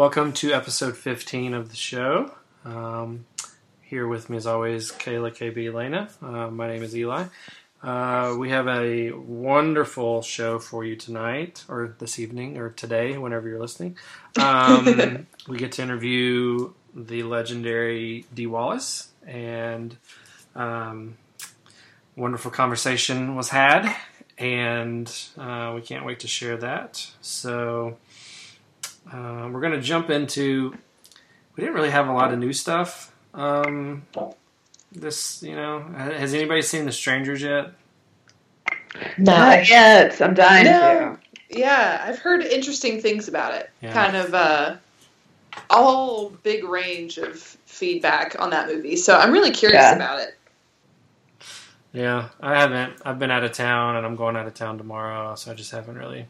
Welcome to episode 15 of the show. Um, here with me, as always, Kayla, KB, Elena. Uh, my name is Eli. Uh, we have a wonderful show for you tonight, or this evening, or today, whenever you're listening. Um, we get to interview the legendary Dee Wallace, and um, wonderful conversation was had, and uh, we can't wait to share that. So uh, we're going to jump into. We didn't really have a lot of new stuff. Um, this, you know, has anybody seen The Strangers yet? Not yet. I'm dying No. Yeah, I've heard interesting things about it. Yeah. Kind of uh, all big range of feedback on that movie. So I'm really curious Yeah. about it. Yeah, I haven't. I've been out of town, and I'm going out of town tomorrow, so I just haven't really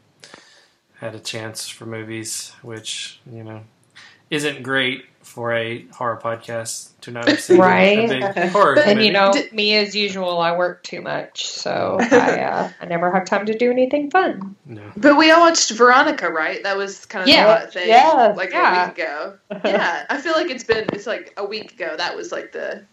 had a chance for movies, which you know isn't great for a horror podcast to not have seen Right. a big horror But- And movie. you know, me as usual, I work too much, so I uh, I never have time to do anything fun. no. But we all watched Veronica, right? That was kind of Yeah. the hot thing. Yes, like yeah. a week ago. Yeah, I feel like it's been it's like a week ago. That was like the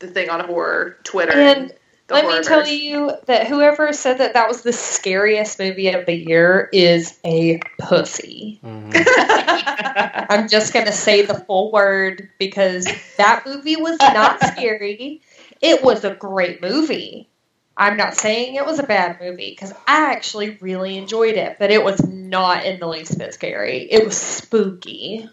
the thing on horror Twitter. And the Let me tell you that whoever said that that was the scariest movie of the year is a pussy. Mhm. I'm just going to say the full word because that movie was not scary. It was a great movie. I'm not saying it was a bad movie because I actually really enjoyed it, but it was not in the least bit scary. It was spooky.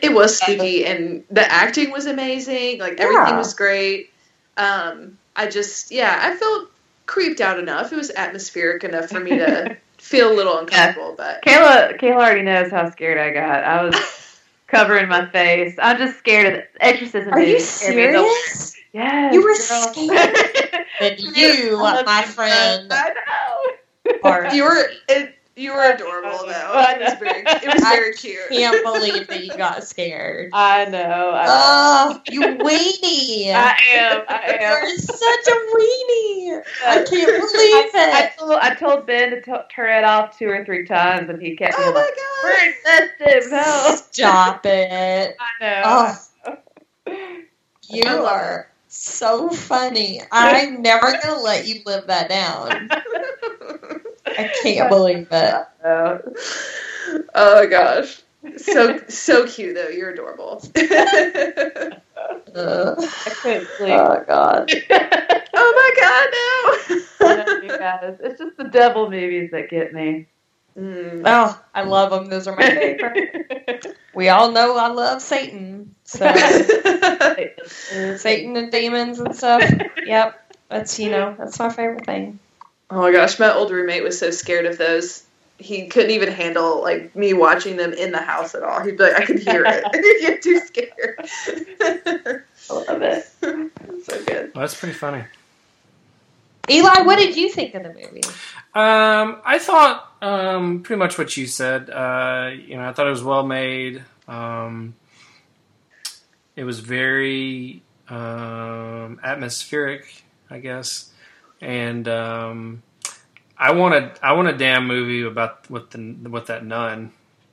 It was spooky, and the acting was amazing. Like everything Yeah. was great. Um, I just, yeah, I felt creeped out enough. It was atmospheric enough for me to feel a little uncomfortable. But Kayla, Kayla already knows how scared I got. I was covering my face. I'm just scared of the Exorcism. Are you movie scared me the worst. serious? Yes. You were girl. scared. And you, my friend, I know. are you were, it, you were adorable though. It was very, it was very cute. I can't believe that you got scared. I know. I, Oh, you weenie! I am. I am. You're such a weenie. Uh, I can't believe I, I it. told, I told Ben to t- turn it off two or three times, and he kept Oh me like, my "We're infested." No, Stop it. I know. Oh, you are so funny. I'm never gonna let you live that down. I can't believe it. Oh. my gosh. So so cute though. You're adorable. Ugh. I couldn't sleep. Oh god. oh my god, I know, you no. guys. It's just the devil movies that get me. Mm. Oh, I love them. Those are my favorite. We all know I love Satan. So Satan and demons and stuff. Yep. That's you know, that's my favorite thing. Oh my gosh, my old roommate was so scared of those. He couldn't even handle like me watching them in the house at all. He'd be like, I could hear it. He'd get too scared. I love it. so good. Well, that's pretty funny. Eli, what did you think of the movie? Um, I thought um, pretty much what you said. Uh, you know, I thought it was well made. Um, it was very um, atmospheric, I guess, and um, I want a I want a damn movie about with the with that nun.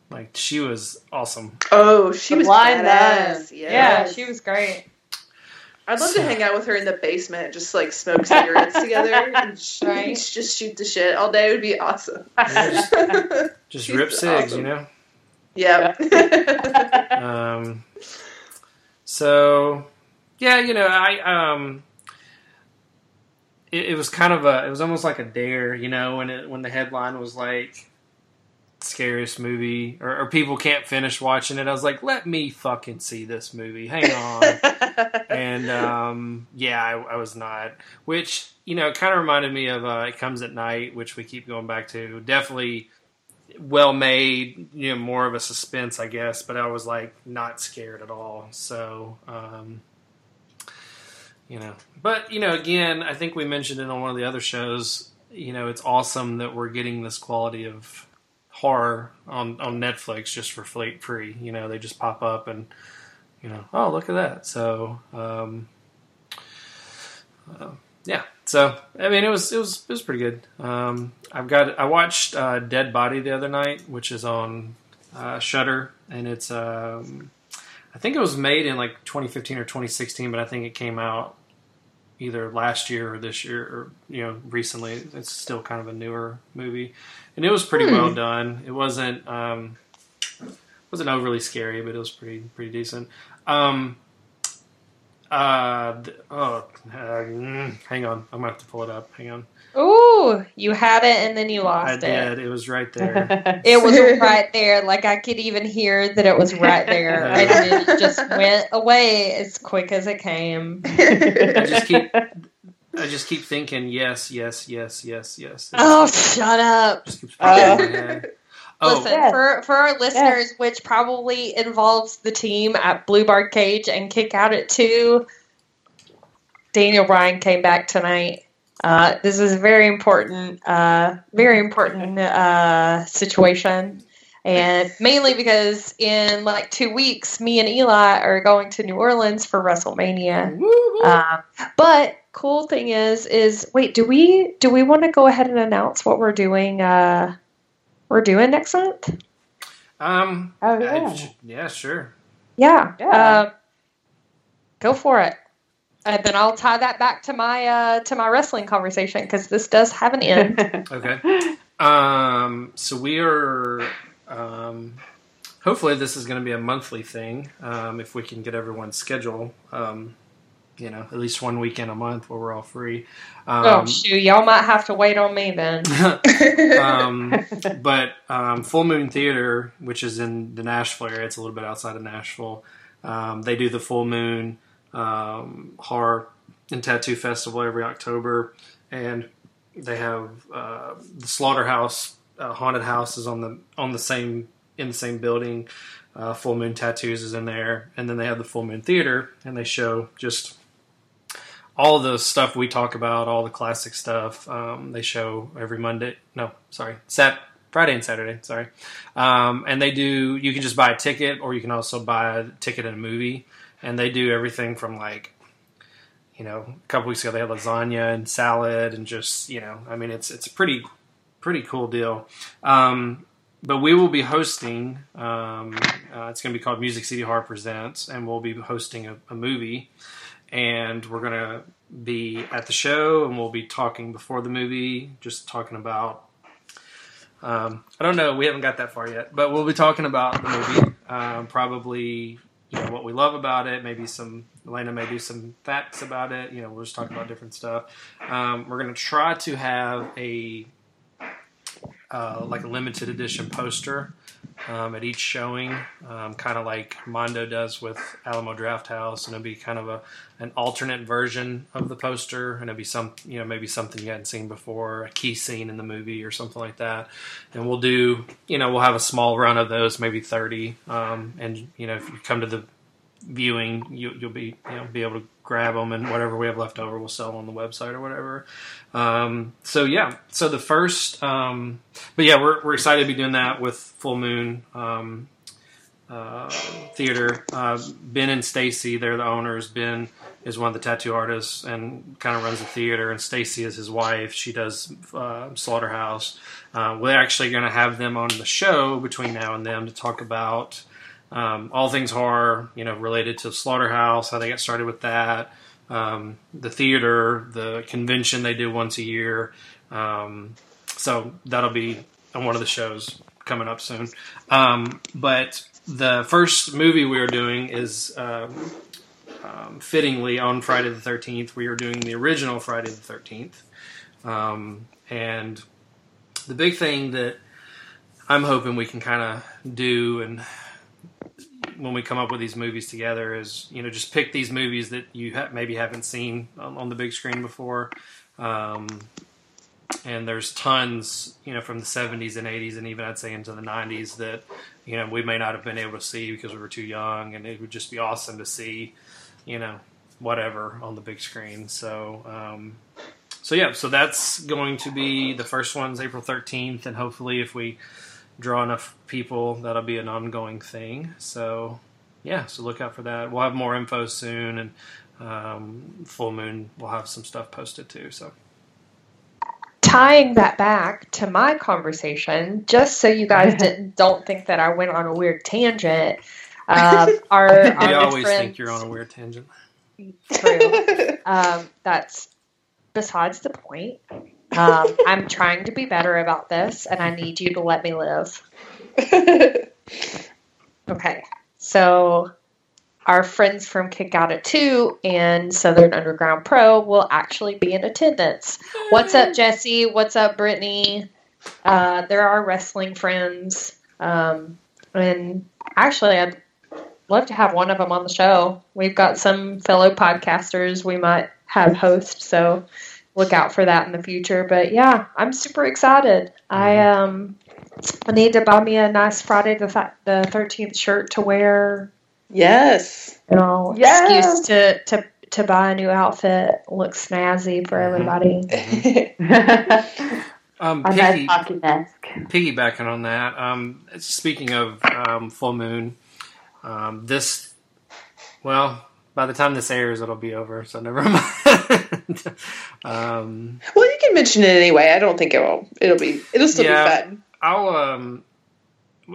Like she was awesome. Oh, she The was blind badass. nun. Yes. Yeah, she was great. I'd love to hang out with her in the basement, just like smoke cigarettes together and sh- Right. just shoot the shit all day. It would be awesome. Just She's rip cigs, awesome. you know. Yeah. um, so yeah, you know, I um, it, it was kind of a, it was almost like a dare, you know, when it when the headline was like scariest movie or, or people can't finish watching it. I was like, let me fucking see this movie. Hang on. and um, yeah, I, I was not. Which you know, kind of reminded me of uh, "It Comes at Night," which we keep going back to. Definitely well made. You know, more of a suspense, I guess. But I was like not scared at all. So. Um, you know, but you know, again, I think we mentioned it on one of the other shows. You know, it's awesome that we're getting this quality of horror on on Netflix just for free. You know, they just pop up and you know, oh look at that. So um, uh, yeah, So I mean, it was it was it was pretty good. Um, I've got I watched uh, Dead Body the other night, which is on uh, Shudder, and it's um, I think it was made in like 2015 or 2016, but I think it came out either last year or this year or you know recently. It's still kind of a newer movie, and it was pretty Hmm. well done. It wasn't um, wasn't overly scary, but it was pretty pretty decent. Um, uh, oh, uh, mm, hang on, I'm gonna have to pull it up. Hang on, Ooh, you had it and then you I lost it. I did. It was right there. It was right there. Like I could even hear that it was right there, and then it just went away as quick as it came. I just keep I just keep thinking yes, yes, yes, yes, yes. It Oh, shut up! just keeps popping Uh, in my head. Oh, Listen, Yes. for for our listeners, which probably involves the team at Blue Bar Cage and Kick Out at two. Daniel Bryan came back tonight. Uh, this is a very important, uh, very important uh, situation, and mainly because in like two weeks, me and Eli are going to New Orleans for WrestleMania. woo-hoo. Um, but cool thing is, is wait, do we do we want to go ahead and announce what we're doing? Uh, we're doing next month. um, Oh, I- yeah. yeah, sure. Yeah. Yeah. Um, go for it. And then I'll tie that back to my uh, to my wrestling conversation because this does have an end. Okay. Um, so we are. Um, hopefully, this is going to be a monthly thing. Um, if we can get everyone's schedule. Um, you know, at least one weekend a month where we're all free. Um, oh shoot, y'all might have to wait on me then. um, but um, Full Moon Theater, which is in the Nashville area, it's a little bit outside of Nashville. Um, they do the Full Moon um, Horror and Tattoo Festival every October, and they have uh, the Slaughterhouse uh, Haunted houses on the on the same in the same building. Uh, Full Moon Tattoos is in there, and then they have the Full Moon Theater, and they show just all the stuff we talk about, all the classic stuff. Um, they show every Monday. No, sorry, Sat Friday and Saturday. Sorry, um, and they do. You can just buy a ticket, or you can also buy a ticket in a movie. And they do everything from like, you know, a couple weeks ago they had lasagna and salad, and just you know, I mean, it's it's a pretty pretty cool deal. Um, but we will be hosting. Um, uh, it's going to be called Music City Horror Presents, and we'll be hosting a, a movie and we're gonna be at the show and we'll be talking before the movie just talking about um, i don't know we haven't got that far yet but we'll be talking about the movie um, probably you know what we love about it. Maybe some elena may do some facts about it. You know we'll just talk about different stuff. Um, we're gonna try to have a uh, like a limited edition poster um, at each showing, um, kind of like Mondo does with Alamo Drafthouse, and it'll be kind of a an alternate version of the poster, and it'll be some you know maybe something you hadn't seen before, a key scene in the movie or something like that. And we'll do you know we'll have a small run of those, maybe thirty, um, and you know if you come to the viewing, you, you'll be you know be able to grab them, and whatever we have left over, we'll sell on the website or whatever. Um, so yeah, so the first, um, but yeah, we're we're excited to be doing that with Full Moon um, uh, Theater. Uh, ben and Stacy, they're the owners. Ben is one of the tattoo artists and kind of runs the theater, and Stacy is his wife. She does uh, Slaughterhouse. Uh, we're actually going to have them on the show between now and then to talk about um, all things horror, you know, related to Slaughterhouse, how they got started with that, um, the theater, the convention they do once a year. Um, so that'll be on one of the shows coming up soon. Um, but the first movie we are doing is um, um, fittingly on Friday the 13th. We are doing the original Friday the 13th. Um, and the big thing that I'm hoping we can kind of do and when we come up with these movies together is you know just pick these movies that you ha- maybe haven't seen on, on the big screen before. Um, and there's tons you know from the 70s and 80s and even i'd say into the 90s that you know we may not have been able to see because we were too young and it would just be awesome to see you know whatever on the big screen. So um, so yeah so that's going to be the first one's april 13th and hopefully if we draw enough people that'll be an ongoing thing so yeah so look out for that we'll have more info soon and um, full moon we'll have some stuff posted too so tying that back to my conversation, just so you guys didn't don't think that I went on a weird tangent. Uh, our, our I always friends- think you're on a weird tangent. True. Um, that's besides the point. Um, I'm trying to be better about this, and I need you to let me live. Okay, so our friends from Kick Out at Two and Southern Underground Pro will actually be in attendance. What's up, Jesse? What's up, Brittany? Uh, they're our wrestling friends, um, and actually, I'd love to have one of them on the show. We've got some fellow podcasters we might have host, so look out for that in the future. But yeah, I'm super excited. I um, I need to buy me a nice Friday the th- the Thirteenth shirt to wear. yes. You know, Yes. excuse to to to buy a new outfit, look snazzy for everybody. Um, piggy, piggybacking on that, um, speaking of um, full moon, um, this, well, by the time this airs, it'll be over, so never mind. um, Well, you can mention it anyway. I don't think it will. It'll be. It'll still Yeah. be fun. I'll, um,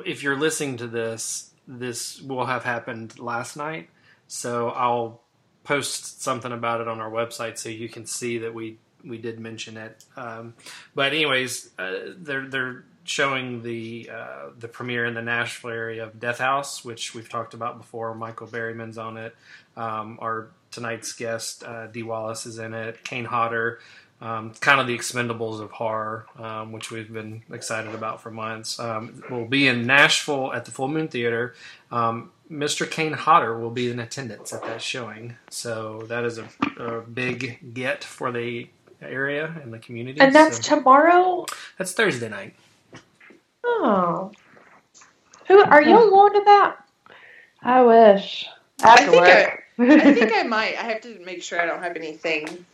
if you're listening to this, this will have happened last night, so I'll post something about it on our website so you can see that we we did mention it. Um, but anyways, uh, they're they're showing the uh, the premiere in the Nashville area of Death House, which we've talked about before. Michael Berryman's on it. Um, our tonight's guest, uh, Dee Wallace, is in it. Kane Hodder. Um, kind of the Expendables of horror, um, which we've been excited about for months. Um, will be in Nashville at the Full Moon Theater. Um, Mr. Kane Hodder will be in attendance at that showing, so that is a, a big get for the area and the community. And that's So tomorrow. that's Thursday night. Oh, who are you going to that? I wish. I After think work. I think I might. I have to make sure I don't have anything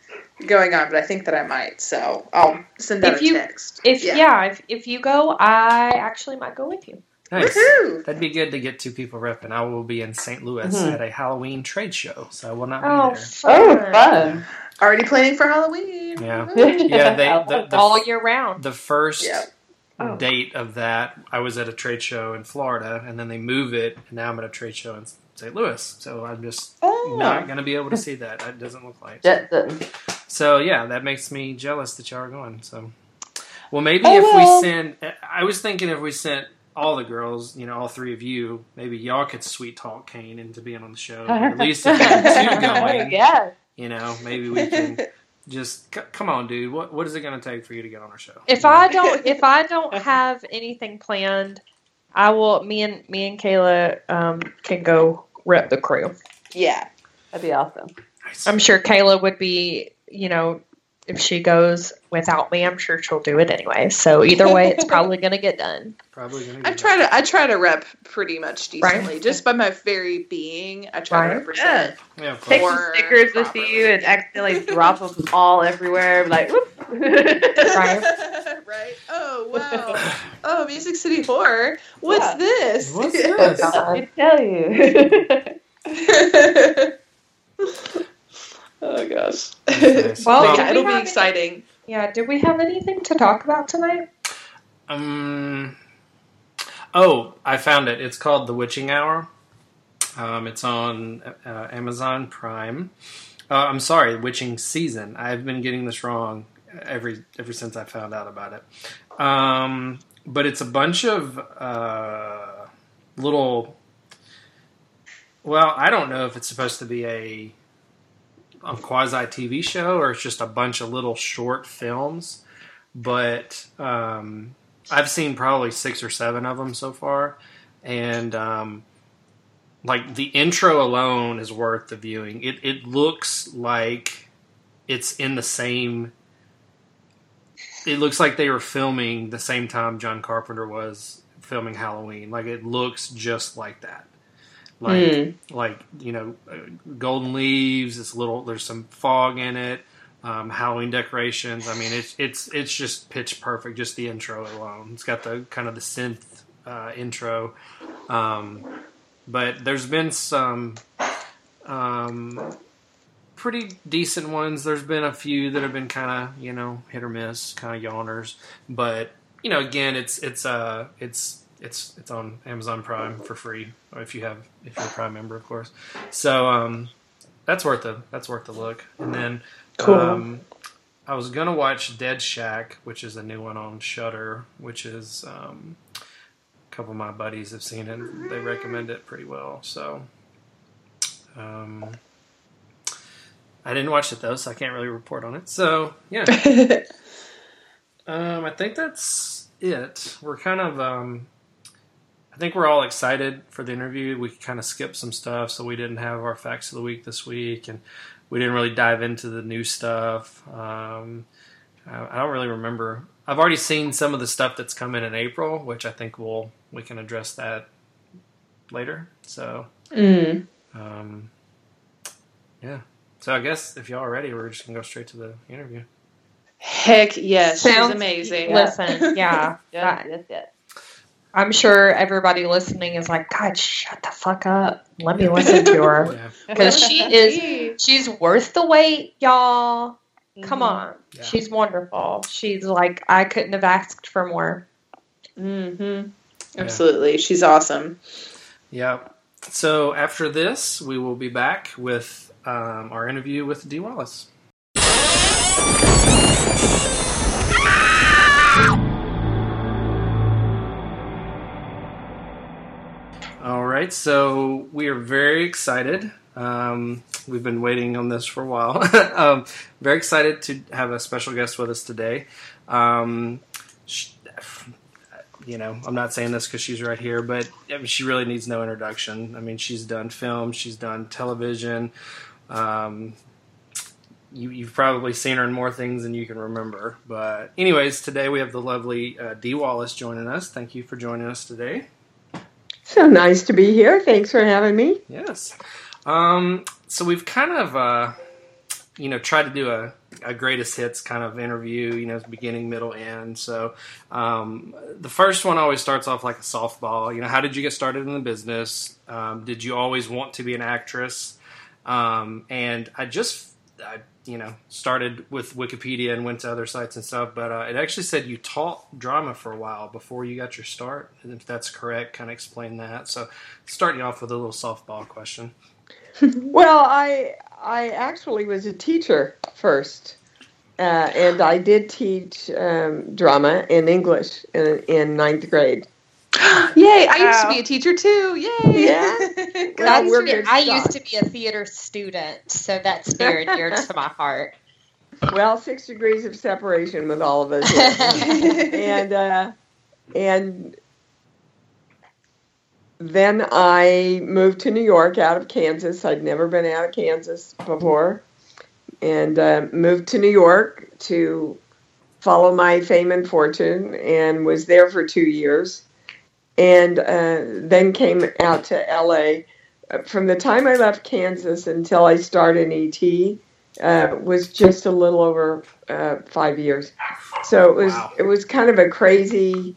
going on, but I think that I might. So I'll send out If a you- text. If Yeah. yeah, if, if you go, I actually might go with you. Nice. Woohoo! That'd be good to get two people repping. I will be in St. Louis Mhm. at a Halloween trade show, so I will not be Oh, there. Oh, fun. Already planning for Halloween. Yeah. Yeah, they the, the, All year round. the first Yeah. Oh. date of that, I was at a trade show in Florida, and then they move it, and now I'm at a trade show in St. Louis. So I'm just Oh. not going to be able to see that. That doesn't look like. So yeah, that makes me jealous that y'all are going. So, well, maybe Oh, if well. we send, I was thinking if we sent all the girls, you know, all three of you, maybe y'all could sweet talk Kane into being on the show. At least if two going, yes. you know, maybe we can just c- come on, dude. What what is it going to take for you to get on our show? If You know? I don't, if I don't have anything planned, I will. Me and me and Kayla um, can go rep the crew. Yeah. That'd be awesome. I'm sure Kayla would be. You know, if she goes without me, I'm sure she'll do it anyway. So either way, it's probably going to get done. probably going to. I to. try to I try to rep pretty much decently, Right. just by my very being. I try Right. to represent. Yeah, of Take course. some Or stickers with properly. you and accidentally drop them all everywhere. Like, whoop. Right. right. Oh wow. Oh, Music City Horror. What's Yeah. this? What's this? I tell you. Oh gosh. Nice. Well, But do yeah, it'll be have exciting. Yeah. Do we have anything to talk about tonight? Um. Oh, I found it. It's called The Witching Hour. Um, it's on uh, Amazon Prime. Uh, I'm sorry, Witching Season. I've been getting this wrong every ever since I found out about it. Um, but it's a bunch of uh, little. Well, I don't know if it's supposed to be a a quasi TV show or it's just a bunch of little short films, but um, I've seen probably six or seven of them so far, and um, like the intro alone is worth the viewing. It it looks like it's in the same. It looks like they were filming the same time John Carpenter was filming Halloween. Like it looks just like that. Like Mm. like you know, uh, golden leaves. It's a little. There's some fog in it. Um, Halloween decorations. I mean, it's it's it's just pitch perfect. Just the intro alone. It's got the kind of the synth uh, intro. Um, but there's been some um, pretty decent ones. There's been a few that have been kind of you know hit or miss, kind of yawners. But you know, again, it's it's uh it's it's it's on Amazon Prime for free, or if you have if you're a Prime member, of course. So um, that's worth a that's worth a look. And then Cool. um, I was gonna watch Dead Shack, which is a new one on Shudder, which is um, a couple of my buddies have seen it. They recommend it pretty well. So um, I didn't watch it though, so I can't really report on it. So yeah, um, I think that's it. We're kind of um, I think we're all excited for the interview. We kind of skipped some stuff, so we didn't have our facts of the week this week, and we didn't really dive into the new stuff. Um, I, I don't really remember. I've already seen some of the stuff that's coming in April, which I think we'll we can address that later. So Mm. um, yeah. So I guess if y'all are ready, we're just gonna go straight to the interview. Heck yes, she's Sounds- amazing. Listen, yeah. Yes, that- yes, yes. I'm sure everybody listening is like, God, shut the fuck up. Let me listen to her. Yeah. Because she is, she's worth the wait, y'all. Come on. Yeah. She's wonderful. She's like, I couldn't have asked for more. Mm-hmm. Absolutely, she's awesome. Yeah. So after this, we will be back with um, our interview with Dee Wallace. Right, so we are very excited. Um, we've been waiting on this for a while. um, very excited to have a special guest with us today. Um, sh- you know, I'm not saying this because she's right here, but I mean, she really needs no introduction. I mean, she's done film, she's done television. Um, you, you've probably seen her in more things than you can remember. But, anyways, today we have the lovely uh, Dee Wallace joining us. Thank you for joining us today. So nice to be here. Thanks for having me. Yes. Um, so we've kind of, uh, you know, tried to do a, a greatest hits kind of interview, you know, beginning, middle, end. So um, the first one always starts off like a softball. You know, how did you get started in the business? Um, did you always want to be an actress? Um, and I just, I, you know, started with Wikipedia and went to other sites and stuff, but uh, it actually said you taught drama for a while before you got your start. If that's correct, kind of explain that. So starting off with a little softball question. Well, I I actually was a teacher first, uh, and I did teach um, drama and English in, in ninth grade. Yay! I used to be a teacher too. Yay! Yeah. Good. Well, That's we're I used to be a theater student, so that's near and dear to my heart. Well, six degrees of separation with all of us, and uh, and then I moved to New York out of Kansas. I'd never been out of Kansas before, and uh, moved to New York to follow my fame and fortune, and was there for two years, and uh, then came out to L.A. From the time I left Kansas until I started ET, uh, was just a little over uh, five years. So it was Wow. it was kind of a crazy,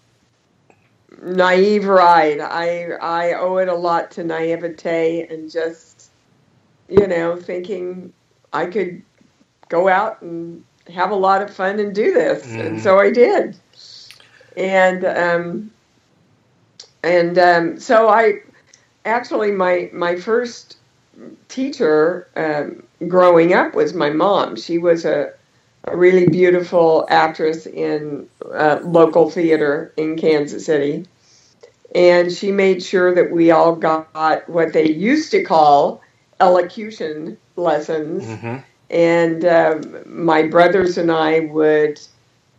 naive ride. I I owe it a lot to naivete and just you know thinking I could go out and have a lot of fun and do this, and Mhm. so I did. And um, and um, so I actually my my first teacher um, growing up was my mom. She was a, a really beautiful actress in uh, local theater in Kansas City. And she made sure that we all got what they used to call elocution lessons. Mm-hmm. And um, my brothers and I would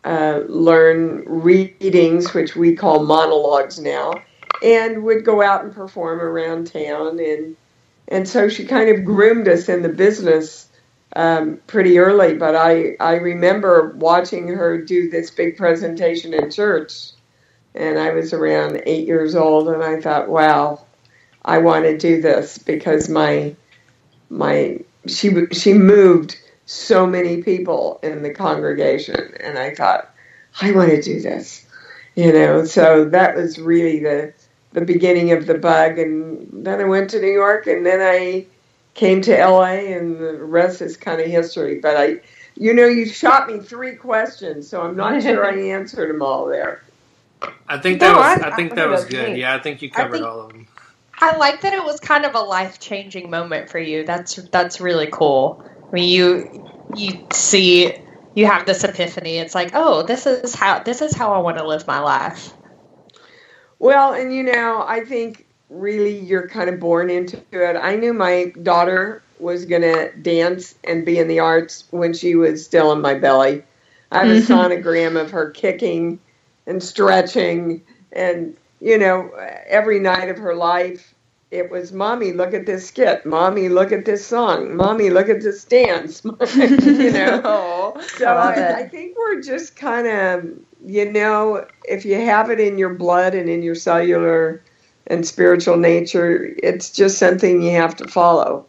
uh, learn readings, which we call monologues now, and would go out and perform around town and and so she kind of groomed us in the business um, pretty early. But I I remember watching her do this big presentation in church, and I was around eight years old, and I thought, wow, I want to do this because my my she she moved so many people in the congregation, and I thought, I want to do this, you know. So that was really the the beginning of the bug and then I went to New York and then I came to LA, and the rest is kind of history. But I, you know, you shot me three questions, so I'm not sure I answered them all there. I think that No, was. I- I, think I that think was good. great. Yeah, I think you covered think- all of them. I like that it was kind of a life changing moment for you. That's that's really cool. I mean, you you see you have this epiphany. It's like, oh, this is how this is how I want to live my life. Well, and you know, I think really you're kind of born into it. I knew my daughter was going to dance and be in the arts when she was still in my belly. I have a Mhm. sonogram of her kicking and stretching, and you know, every night of her life, it was, "Mommy, look at this skit. Mommy, look at this song. Mommy, look at this dance." you know. So I I. I think we're just kind of, you know, if you have it in your blood and in your cellular and spiritual nature, it's just something you have to follow.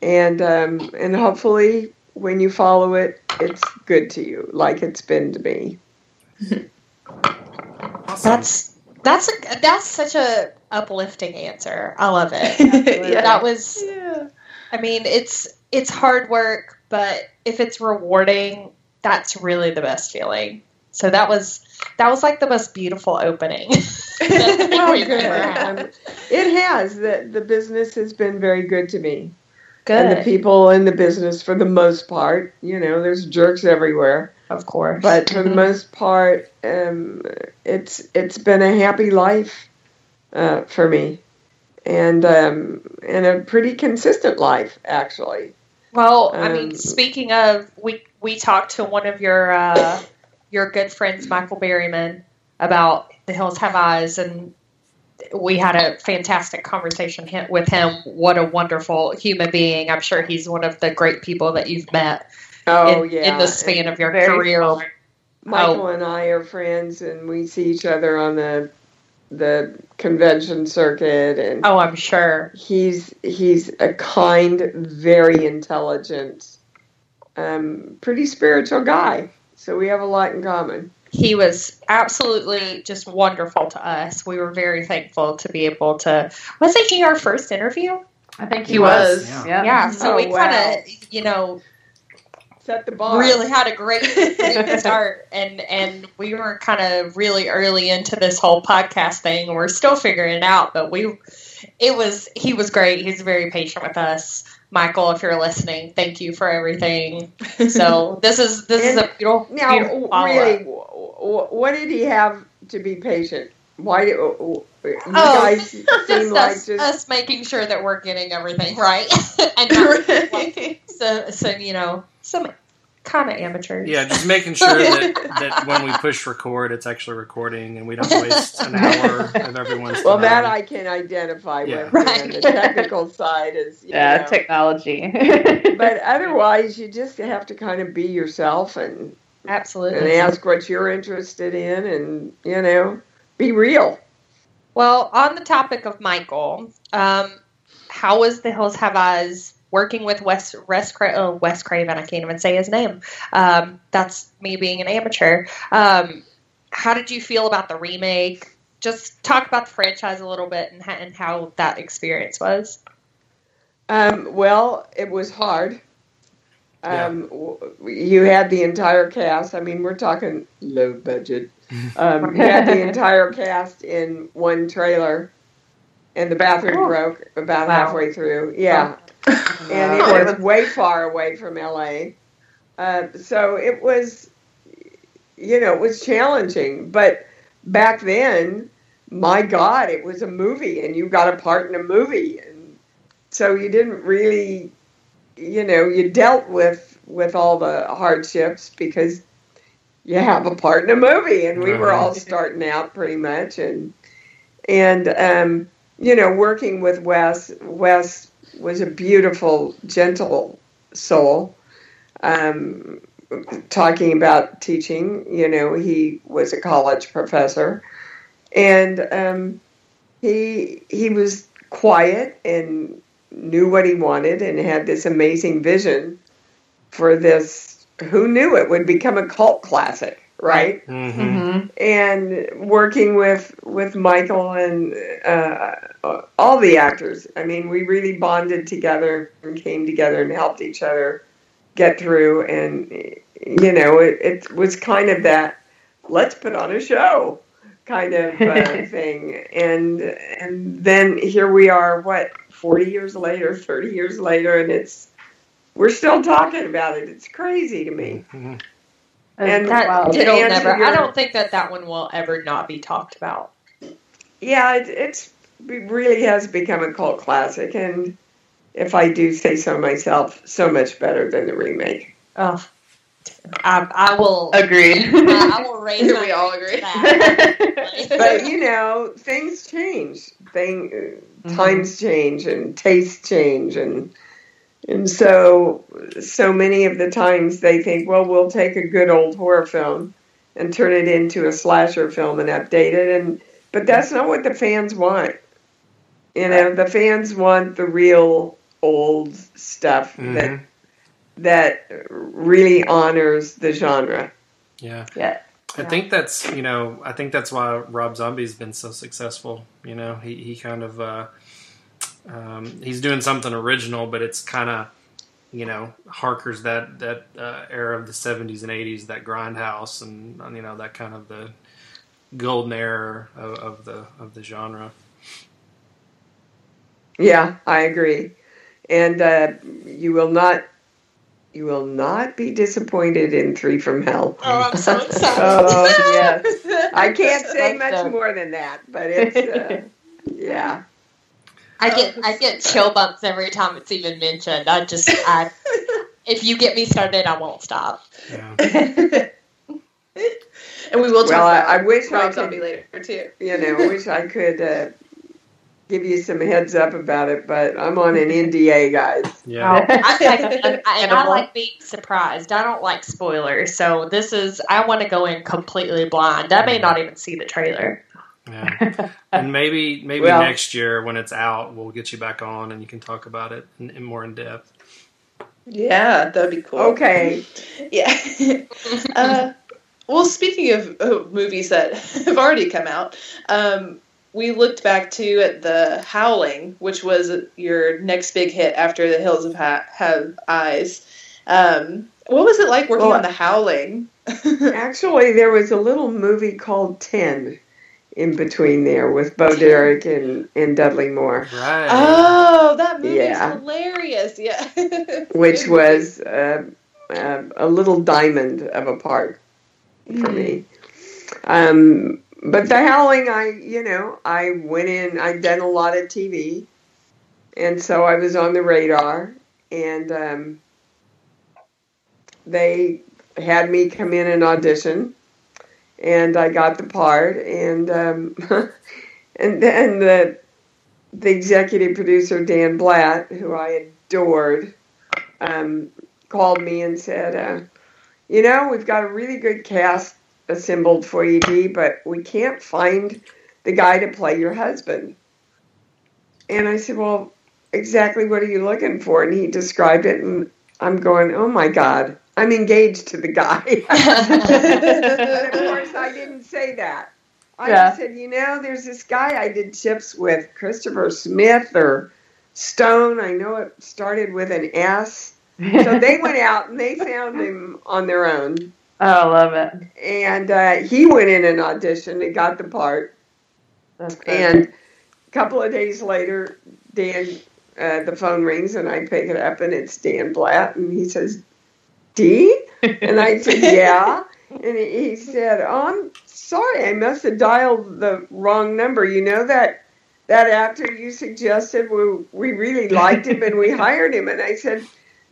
And um, and hopefully, when you follow it, it's good to you, like it's been to me. Awesome. That's that's a that's such a uplifting answer. I love it. yeah. That was yeah. I mean, it's it's hard work, but if it's rewarding, that's really the best feeling. So that was that was like the most beautiful opening. Well, good. ever had. Um, it has. The, the business has been very good to me. Good, And the people in the business, for the most part, you know, there's jerks everywhere. of course. but for the most part, um, it's it's been a happy life uh, for me, and um, and a pretty consistent life actually. well, I mean, um, speaking of, we we talked to one of your uh, your good friends, Michael Berryman, about The Hills Have Eyes, and we had a fantastic conversation with him. What a wonderful human being! I'm sure he's one of the great people that you've met Oh in, yeah, in the span of your career. smart. Michael Oh. and I are friends, and we see each other on the the convention circuit, and Oh, I'm sure. he's he's a kind, very intelligent, um, pretty spiritual guy. So we have a lot in common. He was absolutely just wonderful to us. We were very thankful to be able to. Wasn't he our first interview? I think He was. yeah. Yeah. Yeah, so Oh, we wow. kind of, you know, Set the bar. really had a great, great start, and and we were kind of really early into this whole podcast thing. We're still figuring it out, but we, it was he was great. He's very patient with us. Michael, if you're listening, thank you for everything. So this is this is a beautiful, Now, beautiful really, what did he have to be patient? Why do you Oh, guys seem just like us, just us making sure that we're getting everything right, and so you know some kind of amateurs. Yeah, just making sure that, that when we push record, it's actually recording, and we don't waste an hour of everyone's well, time. that I can identify Yeah. with. Right. The technical side is, you Yeah, know. technology. but otherwise, you just have to kind of be yourself and absolutely and ask what you're interested in, and you know, be real. Well, on the topic of Michael, um, how was the Hills Have Eyes working with Wes Wes, Cra- oh, Wes Craven? I can't even say his name. Um, that's me being an amateur. Um, how did you feel about the remake? Just talk about the franchise a little bit and, ha- and how that experience was. Um, well, it was hard. Um, w You had the entire cast. I mean, we're talking low budget. Um, you had the entire cast in one trailer, and the bathroom Oh. broke about Wow. halfway through. Yeah, and it was way far away from LA. Uh, so it was, you know, it was challenging. But back then, my God, it was a movie, and you got a part in a movie, and so you didn't really, you know, you dealt with with all the hardships because you have a part in a movie, and we were all starting out pretty much, and and um, you know, working with Wes, Wes was a beautiful, gentle soul. Um, talking about teaching, you know, he was a college professor, and um, he he was quiet and knew what he wanted and had this amazing vision for this. Who knew it would become a cult classic? Right? Mm-hmm. Mm-hmm. and working with with Michael and uh, all the actors. I mean, we really bonded together and came together and helped each other get through. And you know, it, it was kind of that let's put on a show kind of uh, thing. And and then here we are, what forty years later, thirty years later, and it's we're still talking about it. It's crazy to me. Mm-hmm. And That wow, it'll answer never. I don't think that that one will ever not be talked about. Yeah, it, it's it really has become a cult classic, and if I do say so myself, so much better than the remake. Oh, I, I will. agree. I, I will raise. We all agree. that. But you know, things change. Thing, Mm-hmm. times change, and tastes change, and and so so many of the times they think, well, we'll take a good old horror film and turn it into a slasher film and update it, and but that's not what the fans want. You know, the fans want the real old stuff that Mhm. that really honors the genre. Yeah. Yeah. I think that's you know I think that's why Rob Zombie's been so successful. You know he he kind of uh, um, he's doing something original, but it's kind of you know harkers that that uh, era of the seventies and eighties, that grindhouse, and you know that kind of the golden era of, of the of the genre. Yeah, I agree. And uh, you will not you will not be disappointed in Three from Hell. Oh, I'm so excited. Oh yes. I can't say much more than that, but it's uh, yeah. I get I get chill bumps every time it's even mentioned. I just I if you get me started, I won't stop. Yeah. and we will talk Well, I, about I wish I Rob could, Zombie later too. you know, I wish I could uh, give you some heads up about it, but I'm on an NDA, guys. Yeah. I like, I, and I like being surprised. I don't like spoilers, so this is I want to go in completely blind. I may not even see the trailer. Yeah. And maybe maybe Well- next year when it's out, we'll get you back on and you can talk about it in, in more in depth. Yeah, that'd be cool. Okay. Yeah. uh, well, speaking of uh, movies that have already come out, um, we looked back to at the Howling, which was your next big hit after The Hills of ha- Have Eyes. Um, what was it like working Well, on The Howling? Actually, there was a little movie called Ten in between there with Bo Derek and, and Dudley Moore. Right. oh, that movie's Yeah. hilarious! Yeah, which was uh, uh, a little diamond of a part for me. Um, but the Howling, I you know, I went in. I'd done a lot of TV, and so I was on the radar, and um, they had me come in and audition, and I got the part, and um, and then the the executive producer Dan Blatt, who I adored, um, called me and said, uh, "You know, we've got a really good cast assembled for you, but we can't find the guy to play your husband." And I said, "Well, exactly what are you looking for?" And he described it, and I'm going, "Oh my God, I'm engaged to the guy." but of course, I didn't say that. I Yeah. said, you know, there's this guy I did CHiPs with, Christopher Smith or Stone. I know it started with an S. So they went out and they found him on their own. oh, I love it. And uh, he went in and auditioned and got the part. And a couple of days later, Dan, uh, the phone rings and I pick it up and it's Dan Blatt. And he says, Dee? And I said, yeah. And he said, "Oh, I'm sorry, I must have dialed the wrong number. You know that that actor you suggested, we we really liked him and we hired him." And I said,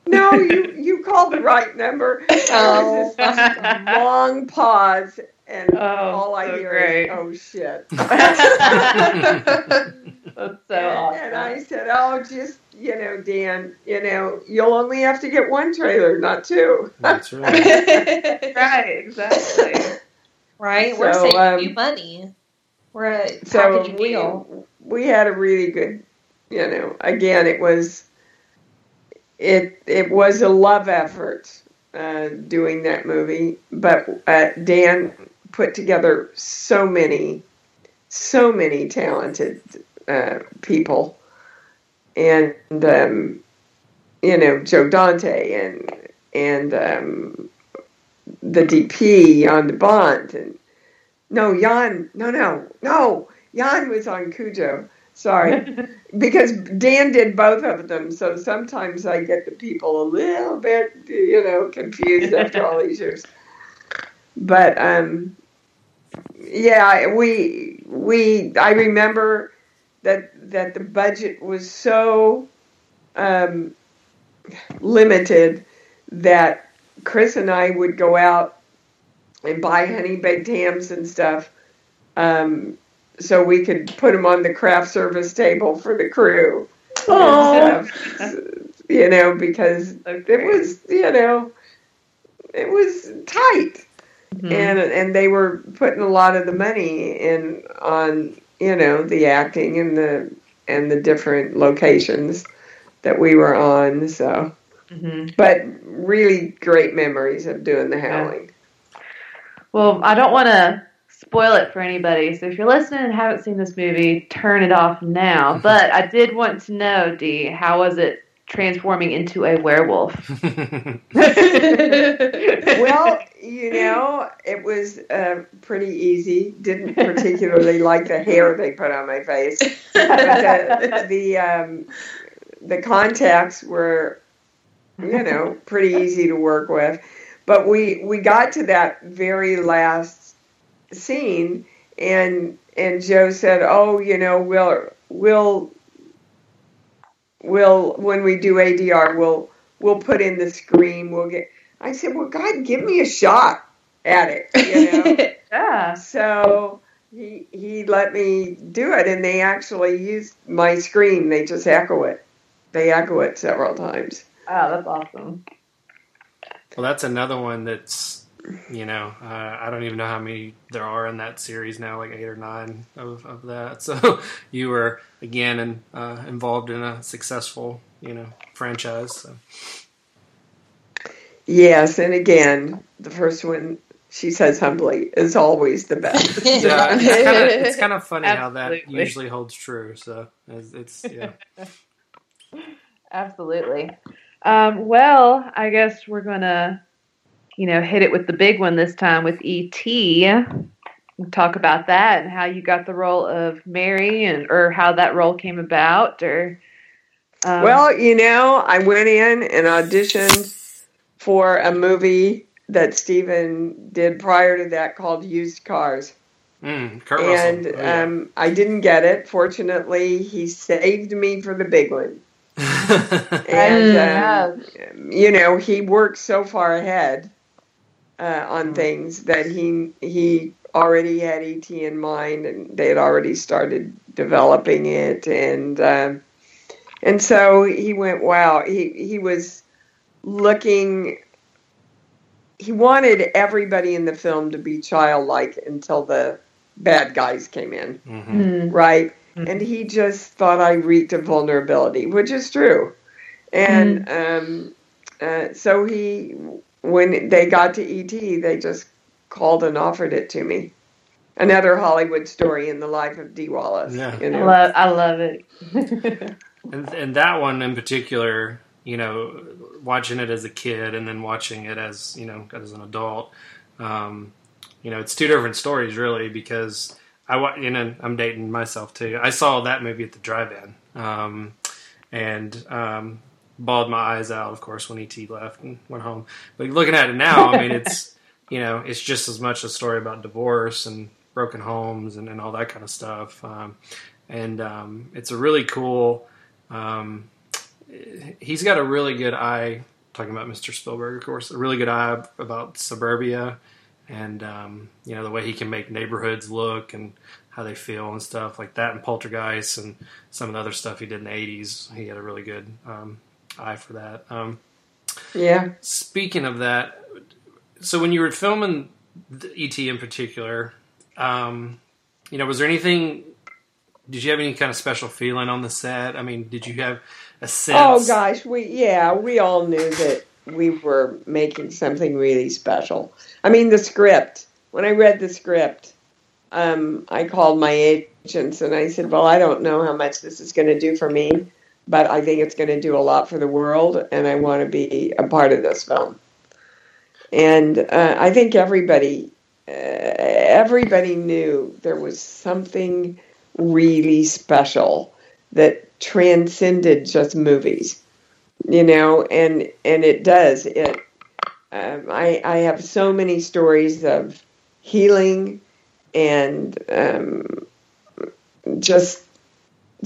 "No, you you called the right number." There Oh. was this oh. long pause, and Oh, all I so hear great. is, "Oh shit." That's so and, awesome. and I said, "Oh, just you know, Dan, you know, you'll only have to get one trailer, not two. That's right. right, exactly. Right? We're saving um, you money. We're a so packaging we deal. we had a really good you know again it was it it was a love effort uh, doing that movie, but uh, Dan put together so many, so many talented uh, people, and um, you know Joe Dante and and um, the DP on the Bond and no Jan no no no Jan was on Cujo. Sorry. Because Dan did both of them so sometimes I get the people a little bit you know confused after all these years. But um yeah we we I remember that that the budget was so um, limited that Chris and I would go out and buy honey baked hams and stuff, um, so we could put them on the craft service table for the crew. you know, because it was you know it was tight, Mhm. and and they were putting a lot of the money in on you know the acting and the and the different locations that we were on. So, Mhm. but really great memories of doing the howling. Well, I don't want to spoil it for anybody. So if you're listening and haven't seen this movie, turn it off now. But I did want to know, Dee, how was it transforming into a werewolf? well, you know, it was uh, pretty easy. Didn't particularly like the hair they put on my face, but the the, um, the contacts were, you know, pretty easy to work with. But we we got to that very last scene, and and Joe said, "Oh, you know, we'll we'll we'll when we do ADR, we'll we'll put in the scream. We'll get." I said, "Well, God, give me a shot at it," you know. yeah. so he he let me do it, and they actually used my scream. They just echo it. They echo it several times. Oh, that's awesome. Well, that's another one that's, you know, uh, I don't even know how many there are in that series now, like eight or nine of, of that. So you were again in, uh, involved in a successful, you know, franchise. So. Yes, and again, the first one she says humbly is always the best. Yeah, it's kind of it's kind of funny how that usually holds true. So it's, it's yeah. Absolutely. Um, well, I guess we're gonna, you know, hit it with the big one this time with ET. Talk about that and how you got the role of Mary and or how that role came about or. Um, well, you know, I went in and auditioned for a movie that Steven did prior to that called Used Cars. Mm, Kurt and Oh, yeah. um, I didn't get it. Fortunately, he saved me for the big one. And um, you know, he worked so far ahead uh, on things that he he already had ET in mind, and they had already started developing it, and um, and so he went, wow, he he was looking. He wanted everybody in the film to be childlike until the bad guys came in Mhm. hmm, right? Mhm. And he just thought I reeked of vulnerability, which is true. And um, uh, so he, when they got to ET, they just called and offered it to me. Another Hollywood story in the life of Dee Wallace. Yeah. You I love I love it. And, and that one in particular, you know, watching it as a kid and then watching it as you know as an adult, um, you know, it's two different stories really because I wa- you know I'm dating myself too. I saw that movie at the drive-in, um, and um, bawled my eyes out, of course, when ET left and went home. But looking at it now, I mean, it's you know, it's just as much a story about divorce and broken homes and, and all that kind of stuff. Um, and um, it's a really cool. Um, he's got a really good eye. Talking about Mr. Spielberg, of course, a really good eye about suburbia, and um, you know the way he can make neighborhoods look and how they feel and stuff like that. And Poltergeist and some of the other stuff he did in the '80s, he had a really good um, eye for that. Um, Yeah. Speaking of that, so when you were filming the ET in particular, um, you know, was there anything? Did you have any kind of special feeling on the set? I mean, did you have a sense? Oh gosh, we yeah, we all knew that we were making something really special. I mean, the script. When I read the script, um, I called my agents and I said, "Well, I don't know how much this is going to do for me, but I think it's going to do a lot for the world, and I want to be a part of this film." And uh, I think everybody, uh, everybody knew there was something really special that transcended just movies, you know, and and it does. It. Um, I I have so many stories of healing and um, just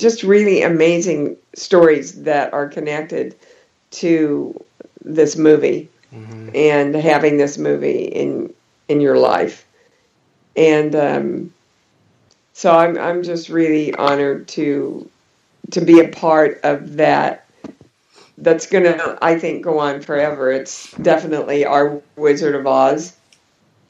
just really amazing stories that are connected to this movie Mm-hmm. and having this movie in in your life. And um, so I'm I'm just really honored to to be a part of that. That's gonna I think go on forever. It's definitely our Wizard of Oz.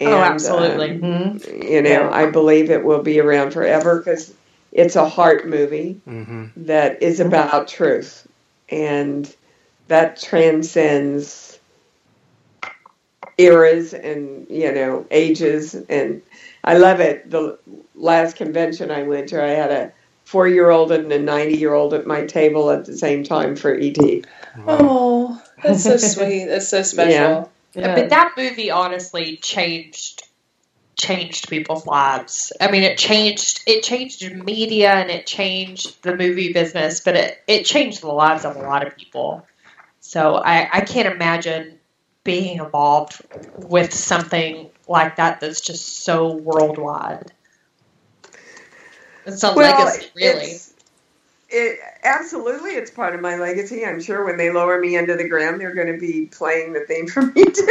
Oh, absolutely. um, you know I believe it will be around forever because it's a heart movie Mm-hmm. that is about truth and that transcends eras and you know ages and i love it the last convention i went to i had a four year old and a 90 year old at my table at the same time for E et Oh, that's so sweet. That's so special. Yeah. But that movie honestly changed changed people's lives. I mean, it changed it changed media and it changed the movie business, but it it changed the lives of a lot of people. So I I can't imagine being involved with something like that that's just so worldwide. It's a legacy, really. it's- it absolutely it's part of my legacy i'm sure when they lower me into the ground they're going to be playing the theme for me too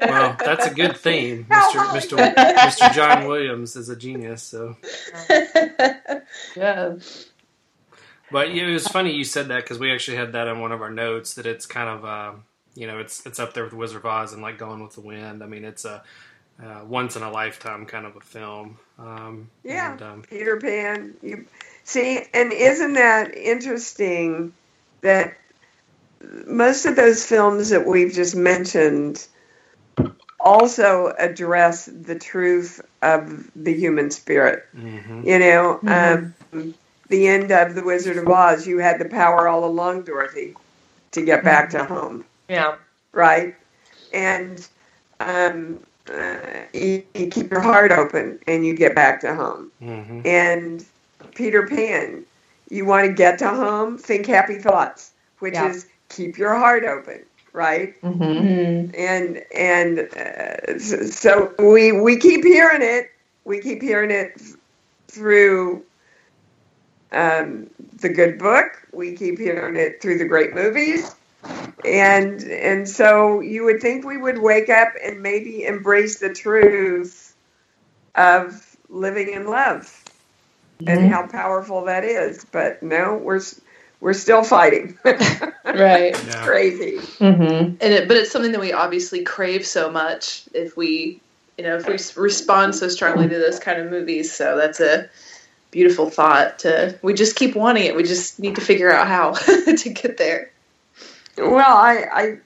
Well, that's a good theme. Mr. Holly- Mr. Mr. John Williams is a genius. So, Yes. but it was funny you said that because we actually had that on one of our notes that it's kind of um, you know it's it's up there with Wizard of Oz and like Gone with the Wind. I mean, it's a uh, once in a lifetime kind of a film. Um, Yeah. and, um, Peter Pan. You see, and isn't that interesting that most of those films that we've just mentioned also address the truth of the human spirit. mhm. You know, um, the end of The Wizard of Oz, you had the power all along, Dorothy, to get back to home Yeah. right? And um, uh, you, you keep your heart open and you get back to home. Mhm. And Peter Pan, you want to get to home, think happy thoughts, which Yeah. is keep your heart open, right? Mm-hmm. Mhm. And and uh, so we we keep hearing it. We keep hearing it through um, the good book. We keep hearing it through the great movies. And and so you would think we would wake up and maybe embrace the truth of living in love and how powerful that is. But no, we're we're still fighting. Right. it's Yeah. crazy. Mm-hmm. And it, but it's something that we obviously crave so much if we, you know, if we respond so strongly to those kind of movies. So that's a beautiful thought. To we just keep wanting it. We just need to figure out how to get there. Well, I, I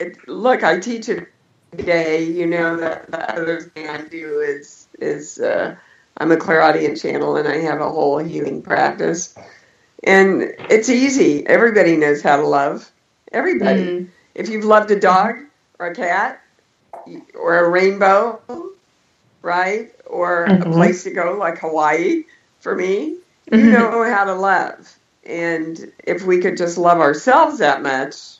it, look. I teach it today. You know, that the other thing I do is is uh, I'm a clairaudient channel, and I have a whole healing practice. And it's easy. Everybody knows how to love. Everybody. Mm. If you've loved a dog or a cat or a rainbow, right, or a Mhm. place to go like Hawaii, for me, you Mhm. know how to love. And if we could just love ourselves that much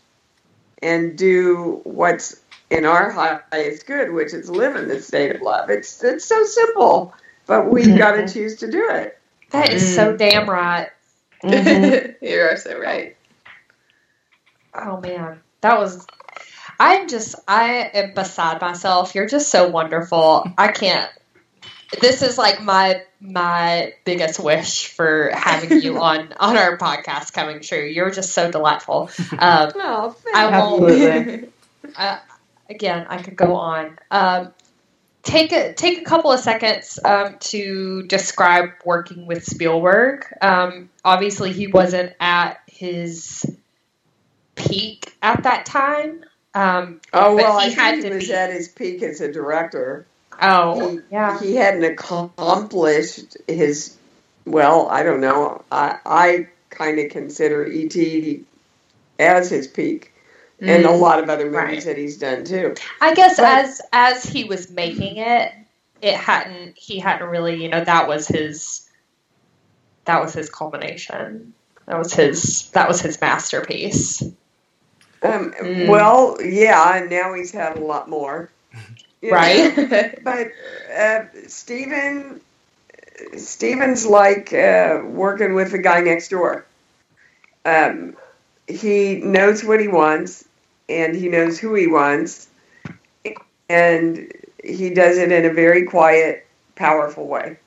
and do what's in our highest good, which is live in the state of love, it's it's so simple. But we've got to choose to do it. That is so damn right. Mm-hmm. you are so right. Oh man, that was. I'm just. I am beside myself. You're just so wonderful. I can't. This is like my my biggest wish for having you on on our podcast coming true. You're just so delightful. Um, Oh, I won't. Absolutely. uh, again, I could go on. Um, take a take a couple of seconds um, to describe working with Spielberg. Um, obviously, he wasn't at his peak at that time. Um, Oh well, he I had think he was be- at his peak as a director. oh, he, yeah. he hadn't accomplished his. Well, I don't know. I I kind of consider E.T. as his peak, and a lot of other movies Right. that he's done too. I guess But- as as he was making it, it hadn't he hadn't really you know that was his that was his culmination. That was his that was his masterpiece. Um, Mm. Well, yeah, and now he's had a lot more. You know, Right? But uh, Steven, Steven's like uh, working with the guy next door. Um, he knows what he wants, and he knows who he wants, and he does it in a very quiet, powerful way.